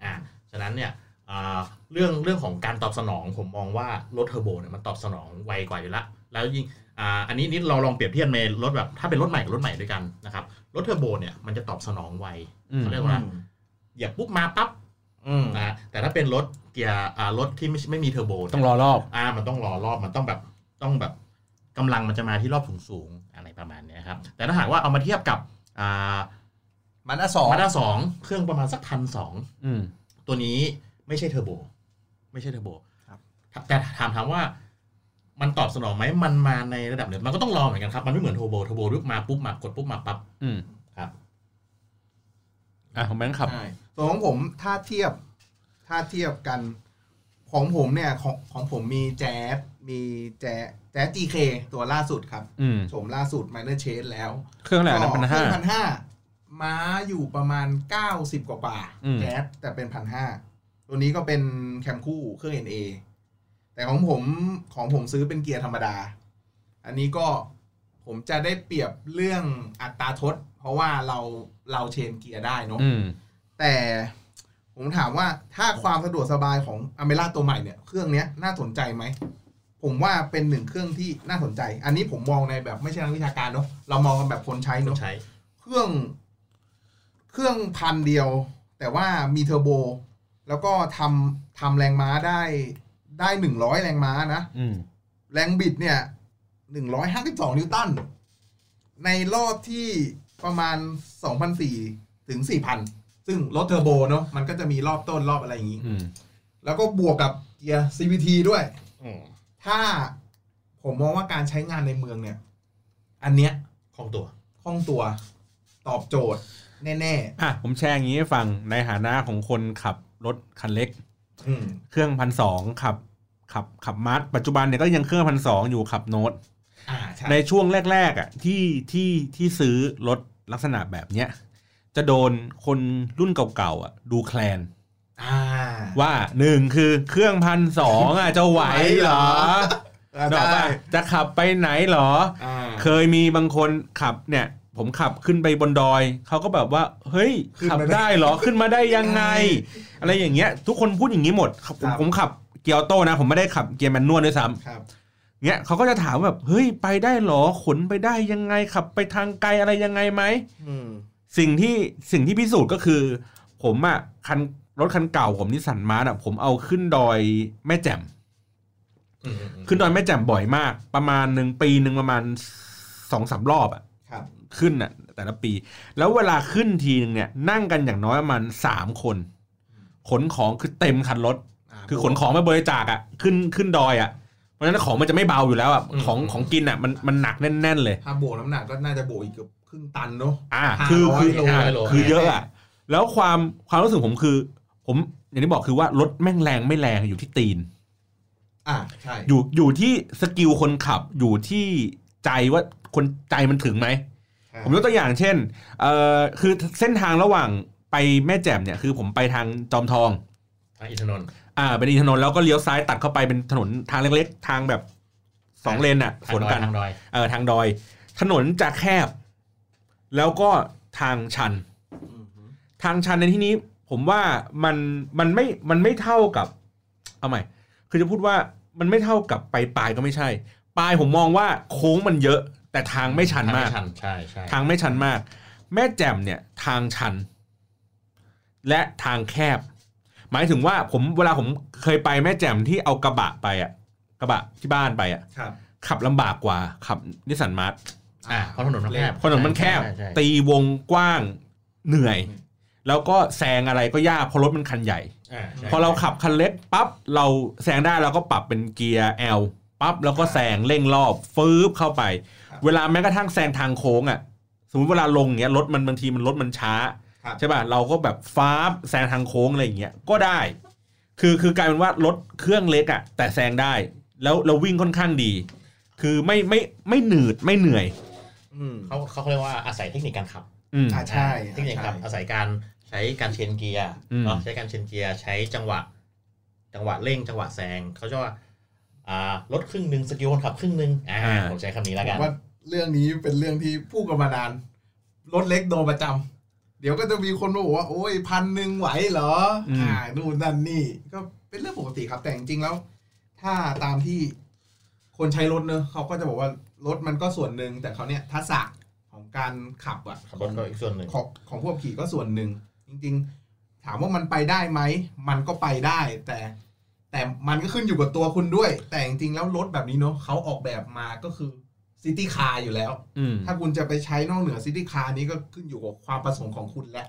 อ่าฉะนั้นเนี่ยอ่าเรื่องเรื่องของการตอบสนองผมมองว่ารถเทอร์โบเนี่ยมันตอบสนองไวกว่าอยู่ละแล้วยิ่งอ่าอันนี้นิดเราลองเปรียบเทียบในรถแบบถ้าเป็นรถใหม่กับรถใหม่ด้วยกันนะครับรถเทอร์โบเนี่ยมันจะตอบสนองไวอืมเขาเรียกว่า เหยียบปุ๊บมาปั๊บอืมนะฮะแต่ถ้าเป็นรถเกียร์อ่ารถที่ไม่ไม่มีเทอร์โบเนี่ยต้องรอรอบอ่ามันต้องรอรอบมันต้องแบบต้องแบบกำลังมันจะมาที่รอบสูงสูงๆอะไรประมาณเนี้ยครับ แต่ถ้าหากว่าเอามาเทียบกับอ่ามันอะสองมาสด้าสองเครื่องประมาณสักพันสองอืมตัวนี้ไม่ใช่เทอร์โบ ไม่ใช่เทอร์โบครับแต่ถามถามว่ามันตอบสนองไหมมันมาในระดับหนึ่งมันก็ต้องรอเหมือนกันครับ มันไม่เหมือนเทอร์โบเทอร์โบรึมาปุ๊บมากดปุ๊บมาปั๊บ อืมครับอะของแบงค์ขับ ใช่ส่วนของผมถ้าเทียบถ้าเทียบกัน ของผมเนี่ยของของผมมีแจ๊สมีแจ๊สแจ๊ส GK ตัวล่าสุดครับอืม โฉมล่าสุด Minor Change แล้วเครื่องอะไรนะพันห้า พันห้าม้าอยู่ประมาณ 90 กว่ากว่าอืม แจ๊สแต่เป็นพันห้าตัวนี้ก็เป็นแคมคู่เครื่อง NA แต่ของผมของผมซื้อเป็นเกียร์ธรรมดา อันนี้ก็ผมจะได้เปรียบเรื่องอัตราทดเพ ราะว่าเราเราเชนเกียร์ได้เนาะอืมแต่ผมถามว่าถ้าความสะดวกสบายของอเมร่าตัวใหม่เนี่ยเครื่องเนี้ยน่าสนใจไหมผมว่าเป็นหนึ่งเครื่องที่น่าสนใจ อันนี้ผมมองในแบบไม่ใช่นักวิชาการเนาะเรามองกันแบบคนใช้ต้อเนาะงใช้เครื่อง เครื่องพันเดียว แต่ว่ามีเทอร์โบ แล้วก็ทำทำแรงม้าได้ได้หนึ่งร้อยแรงม้านะอืมแรงบิดเนี่ยหนึ่งร้อยห้าสิบสองนิวตันในรอบที่ ประมาณสองพันสี่ถึงสี่พันซึ่งรถเทอร์โบเนาะมันก็จะมีรอบต้นรอบอะไรอย่างนี้อืมแล้วก็บวกกับเกียร์ CVT ด้วยอืมถ้าผมมองว่าการใช้งานในเมืองเนี่ย อันเนี้ยคล่องตัวคล่องตัว ตอบโจทย์ แน่อะผมแชร์อย่างนี้ให้ฟังในฐานะของคนขับรถคันเล็กๆอืมเครื่องพันสองขับขับขับมาร์ทปัจจุบันเนี่ยก็ยังเครื่องพันสองอยู่ขับโน้ตอ่า ใช่ในช่วงแรก ๆอะที่ที่ที่ซื้อรถลักษณะแบบเนี้ยจะโดนคนรุ่นเก่าๆอะดูแคลนอ่าว่าหนึ่งคือเครื่องพันสองอะจะไหวเหรออ่าดอกได้ป่ะจะขับไปไหนเหรออ่าเคยมีบางคนขับเนี่ย ผมขับขึ้นไปบนดอย เขาก็แบบว่า เฮ้ยขึ้นขับมาได้ได้เหรอขึ้นมาได้ยังไง อะไรอย่างเงี้ย ทุกคนพูดอย่างนี้หมดผมครับผมขับเกียร์ออโต้นะ ผมไม่ได้ขับเกียร์แมนนวลด้วยซ้ำครับ เงี้ยเขาก็จะถามแบบเฮ้ยไปได้เหรอขนไปได้ยังไงขับ ไปทางไกลอะไรยังไงไหมอืมสิ่งที่สิ่งที่พิสูจน์ก็คือ ผมอะคันรถคันเก่าผมนิสสันมาร์อะผมเอาขึ้นดอยแม่แจ่มอืมอืมอืมขึ้นดอยแม่แจ่มบ่อยมาก ประมาณหนึ่งปีหนึ่งประมาณสองสามรอบอะครับขึ้นอะแต่ละปี แล้วเวลาขึ้นทีนึงเนี่ย นั่งกันอย่างน้อยประมาณสามคน ขนของคือเต็มคันรถาคือขนของไปบริจาคอะขึ้นขึ้นดอยอะ เพราะฉะนั้นของมันจะไม่เบาอยู่แล้วอะของของกินอะมันมันหนักแน่น ๆ เลยถ้าโบกน้ำหนักก็น่าจะโบกอีกเกือบครึ่งตันเนาะอ่าห้าคือร้อยคือโลอ่าโลคือเยอะอะแล้วความความรู้สึกผมคือ ผมอย่างที่บอกคือว่ารถแม่งแรงไม่แรงอยู่ที่ตีน อ่าใช่อยู่อยู่ที่สกิลคนขับอยู่ที่ใจว่าคนใจมันถึงไหมครับผมยกตัวอย่างเช่นเอ่อคือเส้นทางระหว่างไปแม่แจ่มเนี่ยคือผมไปทางจอมทองทางอินทนนท์ อ่าเป็นอินทนนท์แล้วก็เลี้ยวซ้ายตัดเข้าไปเป็นถนนทางเล็กๆ ทางแบบสองเลนอะทาสงวนดอยกันทางดอยเออทางดอย ถนนจะแคบ แล้วก็ทางชันอืมฮึทางชันในที่นี้ ผมว่ามันมันไม่มันไม่เท่ากับเอาใหม่คือจะพูดว่ามันไม่เท่ากับไปปลายก็ไม่ใช่ ปลายผมมองว่าโค้งมันเยอะ แต่ทางไม่ชันมากทงไชันใช่ใช่ทางไม่ชันมาก แม่แจ่มเนี่ยทางชัน และทางแคบ หมายถึงว่าผมเวลาผมเคยไปแม่แจ่มที่เอากระบะไปอะกระบะที่บ้านไปอะครับ ขับลำบากกว่าขับนิสสันมาร์ทอ่าเพราะถนนมันแคบถนนมันแคบใช่ใช่ ตีวงกว้างเหนื่อย แล้วก็แซงอะไรก็ยากเพราะรถมันคันใหญ่ อ่าใช่พอเราขับคันเล็กปั๊บเราแซงได้เราก็ปรับเป็นเกียร์ L ปั๊บแล้วก็แซงเร่งรอบฟืบเข้าไปครับเวลาแม้กระทั่งแซงทางโค้งอะ สมมติเวลาลงเงี้ยรถมันบางทีมันรถมันช้าครับ ใช่ป่ะเราก็แบบฟ้าบแซงทางโค้งอะไรอย่างเงี้ยก็ได้ คือคือกลายเป็นว่ารถเครื่องเล็กอะ แต่แซงได้ แล้วเราวิ่งค่อนข้างดี คือไม่ไม่ไม่หนืดไม่เหนื่อยอืมเขาเขาเรียกว่าอาศัยเทคนิคการขับอืม อ่าใช่เทคนิคการขับใช่อาศัยการใช้การเชนเกียร์อืม เนาะใช้การเชนเกียร์ใช้จังหวะ จังหวะเร่งจังหวะแซงเขาจะว่าอ่ารถครึ่งหนึ่งสกิลคนขับครึ่งหนึ่งอ่าผมใช้คำนี้แล้วผกัมนว่าเรื่องนี้เป็นเรื่องที่พูดกันมานาน รถเล็กโดนประจำ เดี๋ยวก็จะมีคนมาบอกว่าโอ้ยพันหนึ่งไหวเหรออืมอ่านู่นนั่นนี่ ก็เป็นเรื่องปกติครับ แต่จริงๆแล้ว ถ้าตามที่คนใช้รถเนอะเขาก็จะบอกว่ารถมันก็ส่วนหนึ่งแต่เขาเนี่ยทักษะของการขับอะขับรถก็อีกส่วนหนึ่งของของพวกขี่ก็ส่วนหนึ่งจริง ๆ ถามว่ามันไปได้ไหมมันก็ไปได้ แต่แต่มันก็ขึ้นอยู่กับตัวคุณด้วย แต่จริงๆแล้วรถแบบนี้เนอะเขาออกแบบมาก็คือ city car อยู่แล้ว อืม ถ้าคุณจะไปใช้นอกเหนือ city car นี้ก็ขึ้นอยู่กับความประสงค์ของคุณแหละ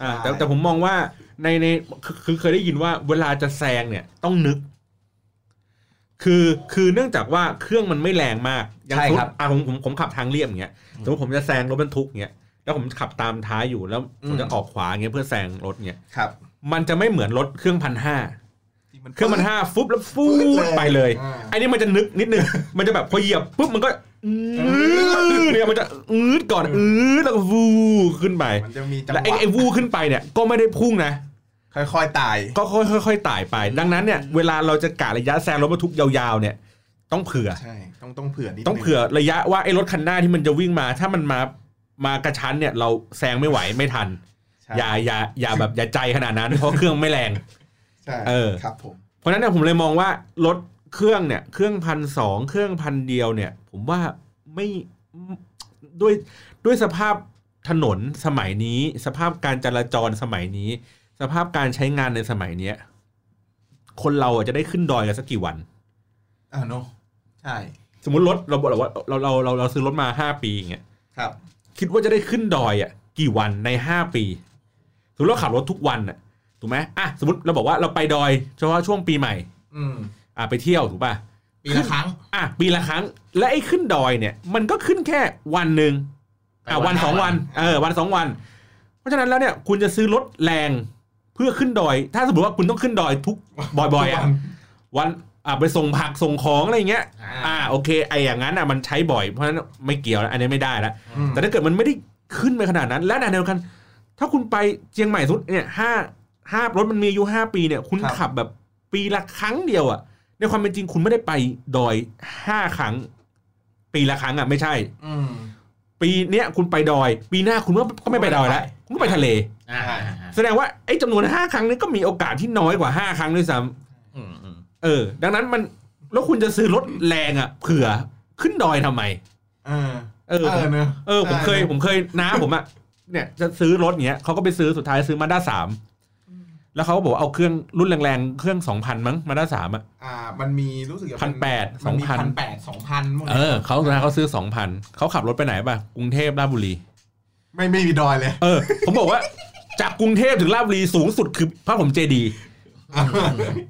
อ่าแต่ใช่ แต่ผมมองว่าในในคือคือเคยได้ยินว่าเวลาจะแซงเนี่ยต้องนึก คือคือเนื่องจากว่าเครื่องมันไม่แรงมากอย่างใช่สมมติครับอะผมผมผมขับทางเรียบอย่างเงี้ยสมมติผมจะแซงรถบรรทุกเงี้ยแล้วผมขับตามท้ายอยู่แล้วผมจะอืมออกขวาเงี้ยเพื่อแซงรถเงี้ยครับ มันจะไม่เหมือนรถเครื่องพันห้า เครื่องพันห้าฟุบแล้วฟูดไปเลยอ่าไอ้นี่มันจะนึกนิดนึงมันจะแบบพอเหยียบปุ๊บมันก็อืดเนี่ยมันจะอืดก่อนอืดแล้วก็วูขึ้นไปมันจะมีจังหแล้วไอ้วะไอ้วูขึ้นไปเนี่ยก็ไม่ได้พุ่งนะค่อยๆตายก็ค่อยๆไต่ไป ดังนั้นเนี่ยเวลาเราจะกะระยะแซงรถบรรทุกยาวๆเนี่ย ต้องเผื่อใช่ต้องต้องเผื่อนิดต้องนึเผื่อระยะว่าไอ้รถคันหน้าที่มันจะวิ่งมา ถ้ามันมามากระชั้นเนี่ยเราแซงไม่ไหวไม่ทันใช่อย่าอย่าอย่าแบบอย่าใจขนาดนั้นเพราะเครื่องไม่แรง ใช่เออครับผมเพราะฉะนั้นเนี่ยผมเลยมองว่ารถเครื่องเนี่ยเครื่องพันสองเครื่องพันเดียวเนี่ย ผมว่าไม่ด้วยด้วยสภาพถนนสมัยนี้ สภาพการจราจรสมัยนี้ สภาพการใช้งานในสมัยเนี้ยคนเราอะจะได้ขึ้นดอยกันสักกี่วันอ่าเนอะใช่ สมมติรถเราบอกว่าเราเราเราเราซื้อรถมาห้าปีอย่างเงี้ยครับ คิดว่าจะได้ขึ้นดอยอะ กี่วันในห้าปีสมมติเราขับรถทุกวันอะ ถูกไหมอะสมมติเราบอกว่าเราไปดอยเฉพาะช่วงปีใหม่ อืมอะไปเที่ยวถูกป่ะปีละครั้ง อะปีละครั้ง และไอ้ขึ้นดอยเนี่ย มันก็ขึ้นแค่วันหนึ่งอะวันสองวันเออวันสองวัน เพราะฉะนั้นแล้วเนี่ยคุณจะซื้อรถแรงเพื่อขึ้นดอย ถ้าสมมติว่าคุณต้องขึ้นดอยทุกบ่อยๆอะวันอะไปส่งผักส่งของอะไรอย่างเงี้ย อ่าโอเคไอ้อย่างนั้นอะมันใช้บ่อยเพราะฉะนั้นไม่เกี่ยวแล้วอันนี้ไม่ได้แล้วอืมแต่ถ้าเกิดมันไม่ได้ขึ้นไปขนาดนั้น และในเดียวกัน ถ้าคุณไปเชียงใหม่สุดเนี่ยห้า ห้ารถมันมีอายุห้าปีเนี่ย คุณครับ ขับแบบปีละครั้งเดียวอะในความเป็นจริงคุณไม่ได้ไปดอยห้าครั้ง ปีละครั้งอะไม่ใช่ อืม ปีเนี้ยคุณไปดอย ปีหน้าคุณก็ก็ไม่ไปดอยแล้วคุณก็ไปทะเล อ่าแสดงว่าไอ้จำนวนห้าครั้งนี้ก็มีโอกาสที่น้อยกว่าห้าครั้งด้วยซ้ำอืมอืมเออ ดังนั้นมันแล้วคุณจะซื้อรถแรงอะเผื่อขึ้นดอยทำไม เออเออเออเนอะ เออผมเคยได้นะผมเคยน้าผมอะเนี่ยจะซื้อรถเงี้ยเขาก็ไปซื้อสุดท้ายซื้อมาด้าสาม แล้วเขาก็บอกว่าเอาเครื่องรุ่นแรงๆ เครื่องสองพันมั้งมาด้าสามอะอ่า มันมีรู้สึกจะพันแปดมันมี2,000พันแปดสองพันเออเขาสุดท้ายเขาซื้อสองพันเขาขับรถไปไหนป่ะ กรุงเทพราชบุรี ไม่ไม่มีดอยเลย เออ ผมบอกว่า จากกรุงเทพถึงราชบุรีสูงสุดคือพระผมเจดีย์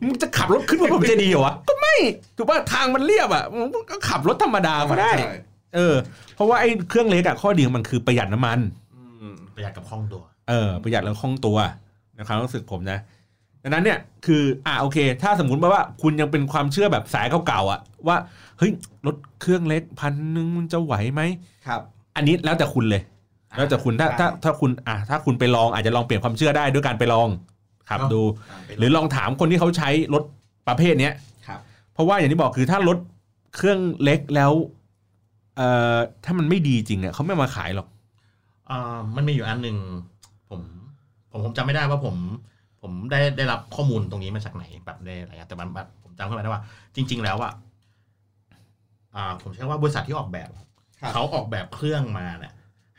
มึงจะขับรถขึ้นพระผมเจดีย์เหรอวะก็ไม่ถูกป่ะทางมันเรียบอะมึงก็ขับรถธรรมดาก็ได้ใช่เออ เพราะว่าไอ้เครื่องเล็กอะข้อดีของมันคือประหยัดน้ำมันอืมประหยัดกับคล่องตัว เออ ประหยัดแล้วคล่องตัว ในความรู้สึกผมนะดังนั้นเนี่ยคืออ่าโอเค ถ้าสมมุติว่าคุณยังเป็นความเชื่อแบบสายเก่าๆอะ ว่าเฮ้ยรถเครื่องเล็กพันหนึ่งมันจะไหวไหมครับ อันนี้แล้วแต่คุณเลย แล้วแต่คุณถ้าใช่ถ้าถ้าคุณอะถ้าคุณไปลองอาจจะลองเปลี่ยนความเชื่อได้ด้วยการไปลองขับเนอะดู หรือลองถามคนที่เขาใช้รถประเภทเนี้ยครับ เพราะว่าอย่างที่บอกคือถ้ารถเครื่องเล็กแล้วเอ่อถ้ามันไม่ดีจริงเนี่ยเขาไม่มาขายหรอกอ่ามันมีอยู่อันหนึ่ง ผมผมผมจำไม่ได้ว่าผม ผมได้ได้รับข้อมูลตรงนี้มาจากไหนแบบได้อะไรอะแต่มันแบบผมจำขึ้นมาได้ว่า จริง ๆ แล้วอะอ่า ผมใช้ว่าบริษัทที่ออกแบบครับเขาออกแบบเครื่องมาเนี่ย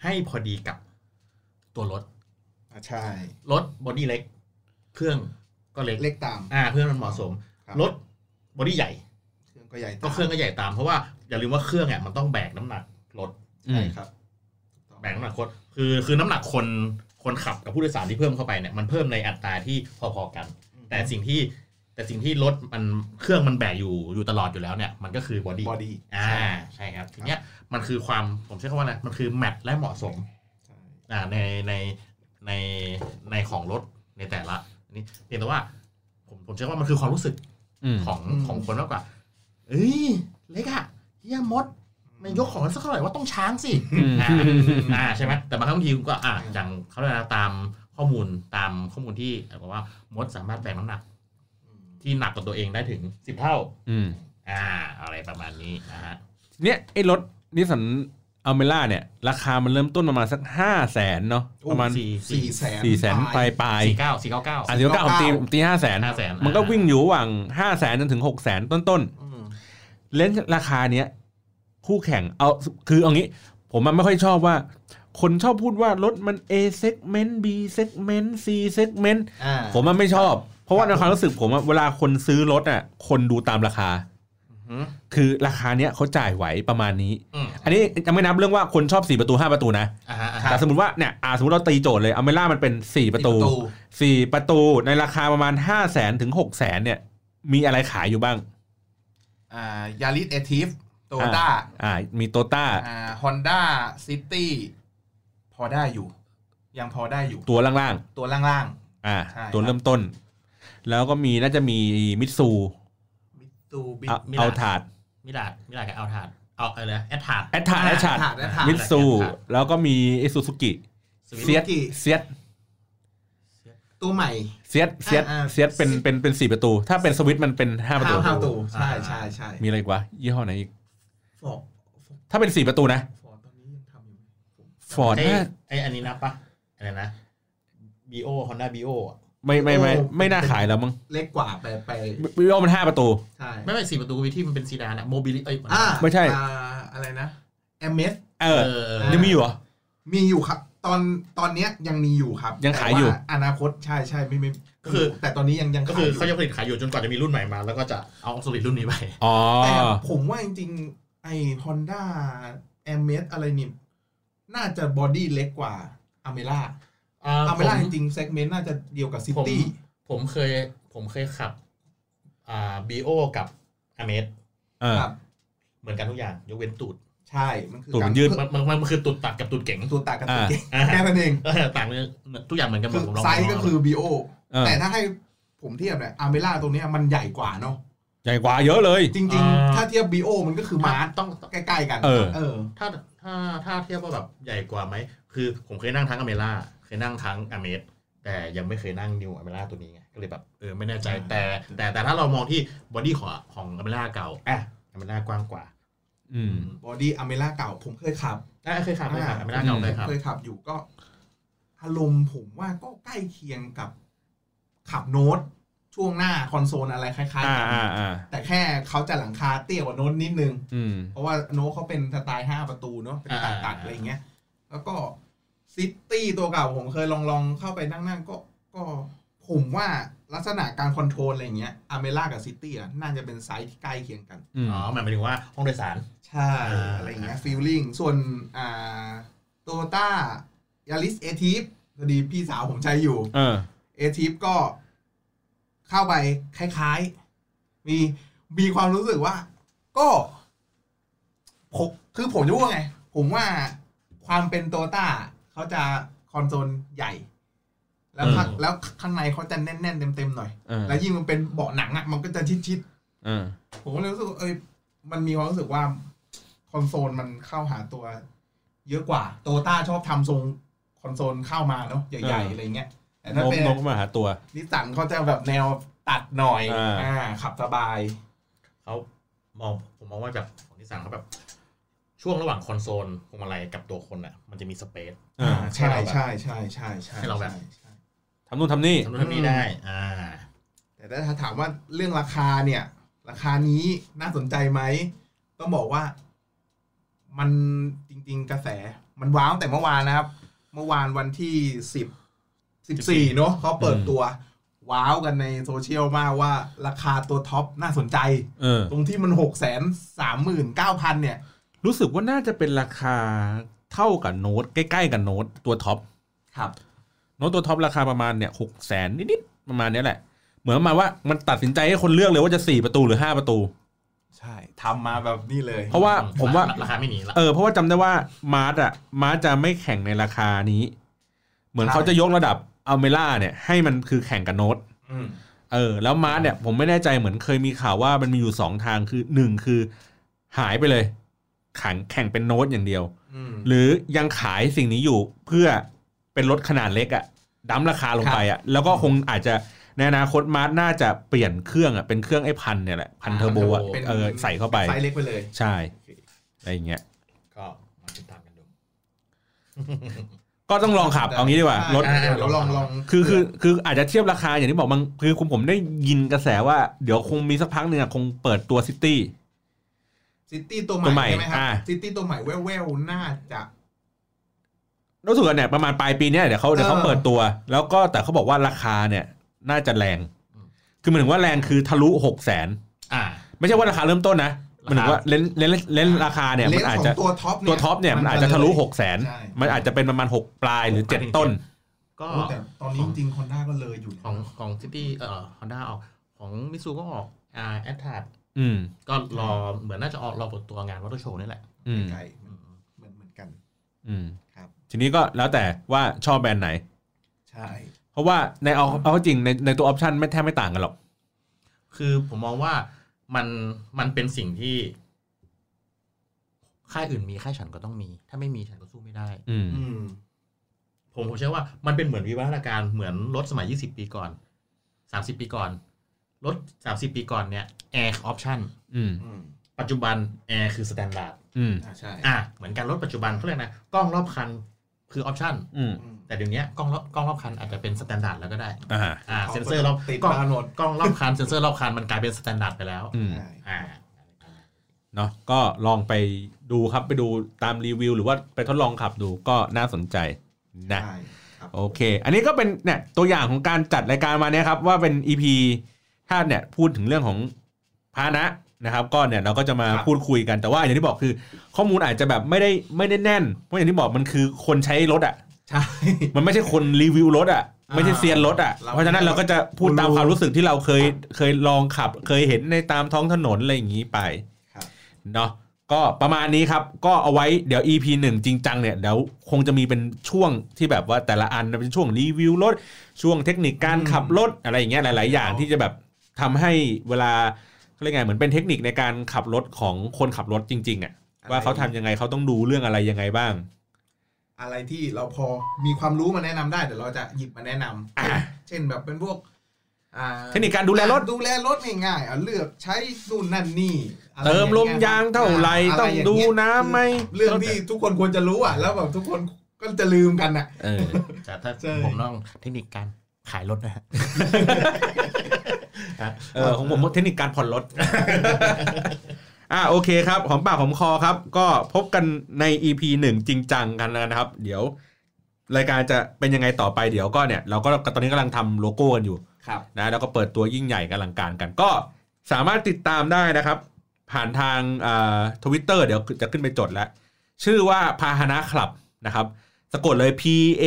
ให้พอดีกับตัวรถอ่าใช่รถ body เล็ก เครื่องก็เล็กเล็กตาม อ่าเพื่อมันเหมาะสมครับรถ body ใหญ่เครื่องก็ใหญ่ก็เครื่องก็ใหญ่ตามเพราะว่าอย่าลืมว่าเครื่องเนี่ยมันต้องแบกน้ำหนักรถใช่ครับแบ่งน้ำหนักคนคือคือน้ำหนักคน คนขับกับผู้โดยสารที่เพิ่มเข้าไปเนี่ยมันเพิ่มในอัตราที่พอๆกัน แต่สิ่งที่แต่สิ่งที่รถมันเครื่องมันแบกอยู่อยู่ตลอดอยู่แล้วเนี่ยมันก็คือ body body อ่าใช่ครับทีเนี้ยมันคือความผมใช้คำว่าอะไรมันคือแมทและเหมาะสมใช่อ่าในในในในของรถในแต่ละอันนี้เพียงแต่ว่า ผมผมใช้ว่ามันคือความรู้สึกอืมของอืมของคนมากกว่า เอ้ยเล็กอะเฮียมด ไม่ยกของสักเท่าไหร่ว่าต้องช้างสิอืมอ่าอ่าใช่ไหมแต่บางครั้งบางทีคุณก็อ่าอย่างเขาเรียกอะไรนะตามข้อมูลตามข้อมูลที่บอกว่ามดสามารถแบกน้ำหนัก ที่หนักกว่าตัวเองได้ถึงสิบเท่า อืมอ่า อะไรประมาณนี้นะฮะเนี่ยไอ้รถนิสสันอัลเมล่าเนี่ย ราคามันเริ่มต้นประมาณสักห้าแสนเนาะประมาณสี่สี่แสนสี่แสนปลายปลายสี่เก้าสี่เก้าเก้าอะเดี๋ยวก็เอาตีผมตีห้าแสน500,000มันก็วิ่งอยู่ระหว่างห้าแสนจนถึงหกแสนต้นอืมๆเลนส์ราคาเนี้ย คู่แข่งเอาคือเอางี้ ผมมันไม่ค่อยชอบว่า คนชอบพูดว่ารถมัน A segment B segment C segment อ่าผมมันไม่ชอบ เพราะว่าในความรู้สึกผมอะเวลาคนซื้อรถอะ คนดูตามราคาอืมคือราคาเนี้ยเขาจ่ายไหวประมาณนี้อืมอันนี้ยังไม่นับเรื่องว่าคนชอบ4ประตู5ประตูนะอ่าฮะอ่าครัฮะแต่สมมติว่าเนี่ยอ่าสมมติเราตีโจทย์เลย Almera มันเป็น4ประตู4ประตูในราคาประมาณ5 0 0แสนถึง6 0แสนเนี่ย มีอะไรขายอยู่บ้างอ่า Yaris Ativ โตโยต้าอ่า มีโตโยต้าอ่าฮอนด้าซิตี้พอได้อยู่ ยังพอได้อยู่ ตัวล่างตัวล่างๆ อ่าใช่ตัวเริ่มต้น แล้วก็มีน่าจะมีมิตซูๆมิตูบิเอาเอาถาด มิลาด มิลาดกับเอาถาด เอาอะไรนะแอดถาดแอดถาดแอดถาดแอดถาดมิตซูแอดถาดแล้วก็มีเอซูซูกิสวิตเซียช์สเซียสตัวใหม่ เซียสเซียสอ่าอ่าเซียสเป็นเป็นเป็นสี่ประตู ถ้าเป็นสวิตช์มันเป็นห้าประตูห้าประตู ใช่ใช่ใช่มีอะไรอีกวะยี่ห้อไหนอีก ฟอร์ดถ้าเป็นสี่ประตูนะฟอร์ดตอนนี้ยังทำอยู่ไหมผมฟอร์ดไอ้น่าไอ้อันนี้นับปะอะไรนะบีโอฮอนด้าบีโอไม่ไม่ไม่ไม่น่าขายแล้วมั้งเล็กกว่าไปไปวิโอมันห้าประตูใช่ไม่ไม่สี่ประตูมีที่มันเป็นซีดานอะโมบิลิเอ้ยอ่าไม่ใช่อ่าอะไรนะเอเมสเอเอออเออยังมีอยู่เหรอมีอยู่ครับ ตอนตอนเนี้ยยังมีอยู่ครับ ยังขายอยู่แต่ว่อนาคตใช่ใช่ไม่ไม่ก็คือ แต่ตอนนี้ยังยังก็คือขเขายจะผลิตขายอยู่จนกว่าจะมีรุ่นใหม่มา แล้วก็จะเอาสลิดรุ่นนี้ไปอ๋อแต่ผมว่าจริงๆ ไอ้ฮอนด้า Amaze อะไรนี่ น่าจะ body เล็กกว่า Almera อ่า Almera ผมจริงๆ segment น่าจะเดียวกับ City ผมผมเคยผมเคยขับ อ่า Brio กับ Amaze เออครับเหมือนกันทุกอย่างยกเว้นตูดใช่ มันคือตูดมันการยืดมันมันมันคือตูดตัดกับตูดเก๋งตัวตัดกับตัวอ่าเก๋งอ่าแค่นั้นเองเออต่างเลยทุกอย่างเหมือนกันหมดคือผมลองไซส์ก็คือ Brio เออแต่ถ้าให้ผมเทียบเนี่ย Almera ตัวเนี้ยมันใหญ่กว่าเนาะ ใหญ่กว่าเยอะเลย จริง ๆ ถ้าเทียบ Brio มันก็คือ March ต้องใกล้ๆกันเออ เออ ถ้าถ้าถ้าเทียบว่าแบบใหญ่กว่าไหม คือผมเคยนั่งทั้ง Almera เคยนั่งทั้ง Amaze แต่ยังไม่เคยนั่ง new Almera ตัวนี้ไง ก็เลยแบบเออไม่แน่ใจอ่าแต่ แต่แต่ถ้าเรามองที่ body ของของ Almera เก่าอะ Almera กว้างกว่า อืม body Almera เก่าผมเคยขับอะเคยขับเคยขับ Almera เก่าอืมเคยขับ เคยขับอยู่ก็อารมณ์ผมว่าก็ใกล้เคียงกับขับโน้ต ช่วงหน้าคอนโซลอะไรคล้ายอ่าๆกันอ่าอ่าแต่แค่เขาจะหลังคาเตี้ยกว่าโน้ตนิดนึงอืมเพราะว่าโน้ตเขาเป็นสไตล์ห้าประตูเนาะเป็นตัดตัดๆอะไรอย่างเงี้ย แล้วก็ City ตัวเก่าผมเคยลองลองเข้าไปนั่งๆก็ก็ผมว่าลักษณะการ control อะไรอย่างเงี้ย Almera กับ City อะน่าจะเป็นไซส์ที่ใกล้เคียงกันอืมอ๋อหมายถึงว่าห้องโดยสาร ใช่อ่าอะไรอย่างเงี้ย feeling ส่วนอ่าโตโยต้ายาริสเอทีฟพอดีพี่สาวผมใช้อยู่เออเอทีฟก็ เข้าไปคล้าย ๆ มีมีความรู้สึกว่า ก็ผมคือผมจะพูดว่าไง ผมว่าความเป็นโตโยต้าเขาจะคอนโซลใหญ่ แล้วข้างเออแล้วข้างในเขาจะแน่นๆเต็มๆหน่อยเออแล้วยิ่งมันเป็นเบาะหนังอะมันก็จะชิดๆเออผมก็เลยรู้สึกว่าเอ้ยมันมีความรู้สึกว่าคอนโซลมันเข้าหาตัว เยอะกว่า โตต้าชอบทำทรงคอนโซลเข้ามาเนาะใหญ่เออๆอะไรเงี้ย แต่นถ้ากเป็นนกมาหาตัว นิสสันเขาจะแบบแนวตัดหน่อยอ่า อ่าขับสบาย เขามองผมมองว่าแบบของที่สั่งเขาแบบ ช่วงระหว่างคอนโซลพวงมาลัยกับตัวคนอะ มันจะมีสเปซ อ่าใช่ใช่ใช่ใช่ใช่ให้เราแบบใช่ใช่ ทำนู่นทำนี่ ทำนู่นทำนี่ได้ อ่า แต่ถ้าถามว่าเรื่องราคาเนี่ย ราคานี้น่าสนใจไหม ต้องบอกว่า มันจริง ๆ กระแส มันว้าวแต่เมื่อวานนะครับ เมื่อวานวันที่สิบ สิบสี่เนาะเขาเปิดตัว ว้าวกันในโซเชียลมากว่าราคาตัวท็อปน่าสนใจเออตรงที่มันหกแสนสามหมื่นเก้าพันเนี่ย รู้สึกว่าน่าจะเป็นราคาเท่ากับโน้ตใกล้ ๆ กับโน้ตตัวท็อปครับ โน้ตตัวท็อปราคาประมาณเนี่ยหกแสนนิดๆประมาณเนี้ยแหละ เหมือนประมาณว่ามันตัดสินใจให้คนเลือกเลยว่าจะสี่ประตูหรือห้าประตูใช่ทำมาแบบนี้เลย เพราะว่าผมว่าราคาไม่หนีละเออเพราะว่าจำได้ว่ามาร์ชอะมาร์ชจะไม่แข่งในราคานี้ เหมือนใช่เขาจะยกระดับ อัลเมล่าเนี่ยให้มันคือแข่งกับโน้ตอืมเออ แล้วมาร์ชเนี่ยผมไม่แน่ใจเหมือนเคยมีข่าวว่ามันมีอยู่สองทางคือหนึ่งคือหายไปเลยแข่งแข่งเป็นโน้ตอย่างเดียวอืมหรือยังขายสิ่งนี้อยู่เพื่อเป็นรถขนาดเล็กอะ dump ราคาลงไปอะแล้วก็คงอาจจะในอนาคตมาร์ชน่าจะเปลี่ยนเครื่องอะเป็นเครื่องไอ้พันเนี่ยแหละพันเทอร์โบอะเป็นเออใส่เข้าไปไซส์เล็กไปเลย ใช่อะไรอย่างเงี้ยก็มาติดตามกันดู ก็ต้องลองขับเอางี้ดีกว่ารถอ่เดี๋ยวลองลองคือคือคืออาจจะเทียบราคาอย่างที่บอกบางคือคุณผมได้ยินกระแสว่าเดี๋ยวคงมีสักพักหนึ่งอะคงเปิดตัวซิตี้ซิตี้ตัวใหตัวใหม่ม่ใช่ไหมครัอ่าซิตี้ตัวใหม่แว่วๆน่าจะรู้สึกว่าเนี่ยประมาณปลายปีเนี้ยเดี๋ยวเขาเดี๋ยวเขาเออเปิดตัว แล้วก็แต่เขาบอกว่าราคาเนี่ย น่าจะแรง คือหมายถึงว่าแรงคือทะลุหกแสนอ่า ไม่ใช่ว่าราคาเริ่มต้นนะห มายถึงว่าเลนเลนเลนราคาเนี่ยเลมันนอาจของจะตัวท็อปตัวท็อปเนี่ยมันอาจจะทะลุหกแสนใช่มันอาจจะเป็นประมาณหกปลายหรือเจ็ดต้น ก็โอ้แต่ตอนนี้จริงๆฮอนด้าก็เลยอยู่นะของของซิตี้เอ่อฮอนด้าออกของมิตซูก็ออกอ่าแอททราจอืมก็รอเหมือนน่าจะออกรอเปิดตัวงาน Motor Show นี่แหละอืมไกลเหมือนเหมือนกัน อืมครับ ทีนี้ก็แล้วแต่ว่าชอบแบรนด์ไหน ใช่ เพราะว่าในเอาเอาเข้าจริงในในตัว option ไม่แทบไม่ต่างกันหรอก คือผมมองว่า มันมันเป็นสิ่งที่ค่ายอื่นมีค่ายฉันก็ต้องมี ถ้าไม่มีฉันก็สู้ไม่ได้อืมอืมผมผมเชื่อว่ามันเป็นเหมือนวิวัฒนาการเหมือนรถสมัย 20 ปีก่อน 30 ปีก่อน รถ 30 ปีก่อนเนี่ยแอร์ option อืมอืมปัจจุบันแอร์คือ standard อืมอ่าใช่อะเหมือนกันรถปัจจุบันเขาเรียกนะกล้องรอบคัน คือ option อืมอืม แต่เดี๋ยวนี้กล้องรอบกล้องรอบคันอาจจะเป็น standard แล้วก็ได้อ่า อ่าเซนเซอร์รอบติดกล้องมาหมด กล้องรอบคันเซนเซอร์รอบคันมันกลายเป็น standard ไปแล้วอืม ใช่อ่า เนาะก็ลองไปดูครับไปดูตามรีวิว หรือว่าไปทดลองขับดูก็น่าสนใจนะ ใช่ครับโอเค อันนี้ก็เป็นเนี่ยตัวอย่างของการจัดรายการมาเนี่ยครับว่าเป็น EP ถ้าเนี่ยพูดถึงเรื่องของพาหนะ นะครับก็เนี่ยเราก็จะมาครับพูดคุยกันแต่ว่าอย่างที่บอกคือ ข้อมูลอาจจะแบบไม่ได้ไม่ได้แน่น เพราะอย่างที่บอกมันคือคนใช้รถอะใช่ มันไม่ใช่คนรีวิวรถอะอ่าไม่ใช่เซียนรถอะเราเพราะฉะนั้นเราก็จะพูดตามรู้ความรู้สึกที่เราเคยเคยลองขับ เคยเห็นในตามท้องถนนอะไรอย่างนี้ไปครับเนาะก็ประมาณนี้ครับ ก็เอาไว้เดี๋ยว EP หนึ่งจริงจังเนี่ยเดี๋ยวคงจะมีเป็นช่วงที่แบบว่าแต่ละอันเป็นช่วงรีวิวรถช่วงเทคนิคการขับรถอะไรอย่างเงี้ยหลาย ๆ อย่างที่จะแบบทำให้เวลา เขาเรียกไงเหมือนเป็นเทคนิคในการขับรถของคนขับรถจริงๆอะว่าเขาทำยังไงเขาต้องดูเรื่องอะไรยังไงบ้าง อะไรที่เราพอมีความรู้มาแนะนำได้เดี๋ยวเราจะหยิบมาแนะนำอะเช่นแบบเป็นพวกอ่าเทคนิคการดูแลรถดูแลรถง่ายๆอะเลือกใช้นู่นนั่นนี่อะไรเติมลมยางเท่าไหร่ะต้องย่าดูเยน้ำไหมเรื่องที่ทุกคนควรจะรู้อะ แล้วแบบทุกคนก็จะลืมกันอะเออแต่ถ้าใช่ผมต้องเทคนิคการขายรถนะฮะเออ ของผมเทคนิคการผ่อนรถอะโอเคครับหอมปากหอมคอครับ ก็พบกันใน EP หนึ่งจริงจังกันแล้วนะครับ เดี๋ยวรายการจะเป็นยังไงต่อไปเดี๋ยวก็เนี่ย เราก็ตอนนี้กำลังทำโลโก้กันอยู่ครับนะแล้วก็เปิดตัวยิ่งใหญ่กันอลังการกัน ก็สามารถติดตามได้นะครับ ผ่านทางทวิตเตอร์เดี๋ยวจะขึ้นไปจดแล้ว ชื่อว่าพาหนะคลับนะครับ สะกดเลย P A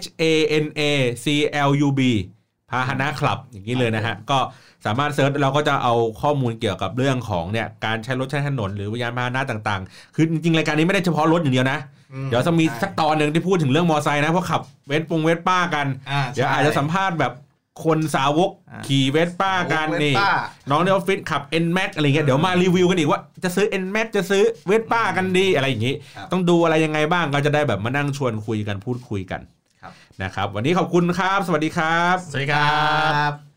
H A N A C L U B พาหนะคลับอย่างนี้เลยนะฮะ ก็สามารถ search เราก็จะเอาข้อมูลเกี่ยวกับเรื่องของเนี่ยการใช้รถใช้ถนนหรือยานพาหนะต่างๆ คือจริงๆรายการนี้ไม่ได้เฉพาะรถอย่างเดียวนะอืมเดี๋ยวจะมีสักตอนหนึ่งที่พูดถึงเรื่องมอไซค์นะเพราะขับเวสปงเวสป้ากันอ่าเดี๋ยวอาจจะสัมภาษณ์แบบคนสาวกอ่าขี่เวสป้ากันเวสนี่ป้าน้องในออฟฟิศขับ N Max อะไรเงี้ยเดี๋ยวมารีวิวกันอีกว่าจะซื้อ N Max จะซื้อเวสป้ากันดีอะไรอย่างงี้ครับต้องดูอะไรยังไงบ้างก็จะได้แบบมานั่งชวนคุยกันพูดคุยกันครับ นะครับ วันนี้ขอบคุณครับ สวัสดีครับ สวัสดีครับ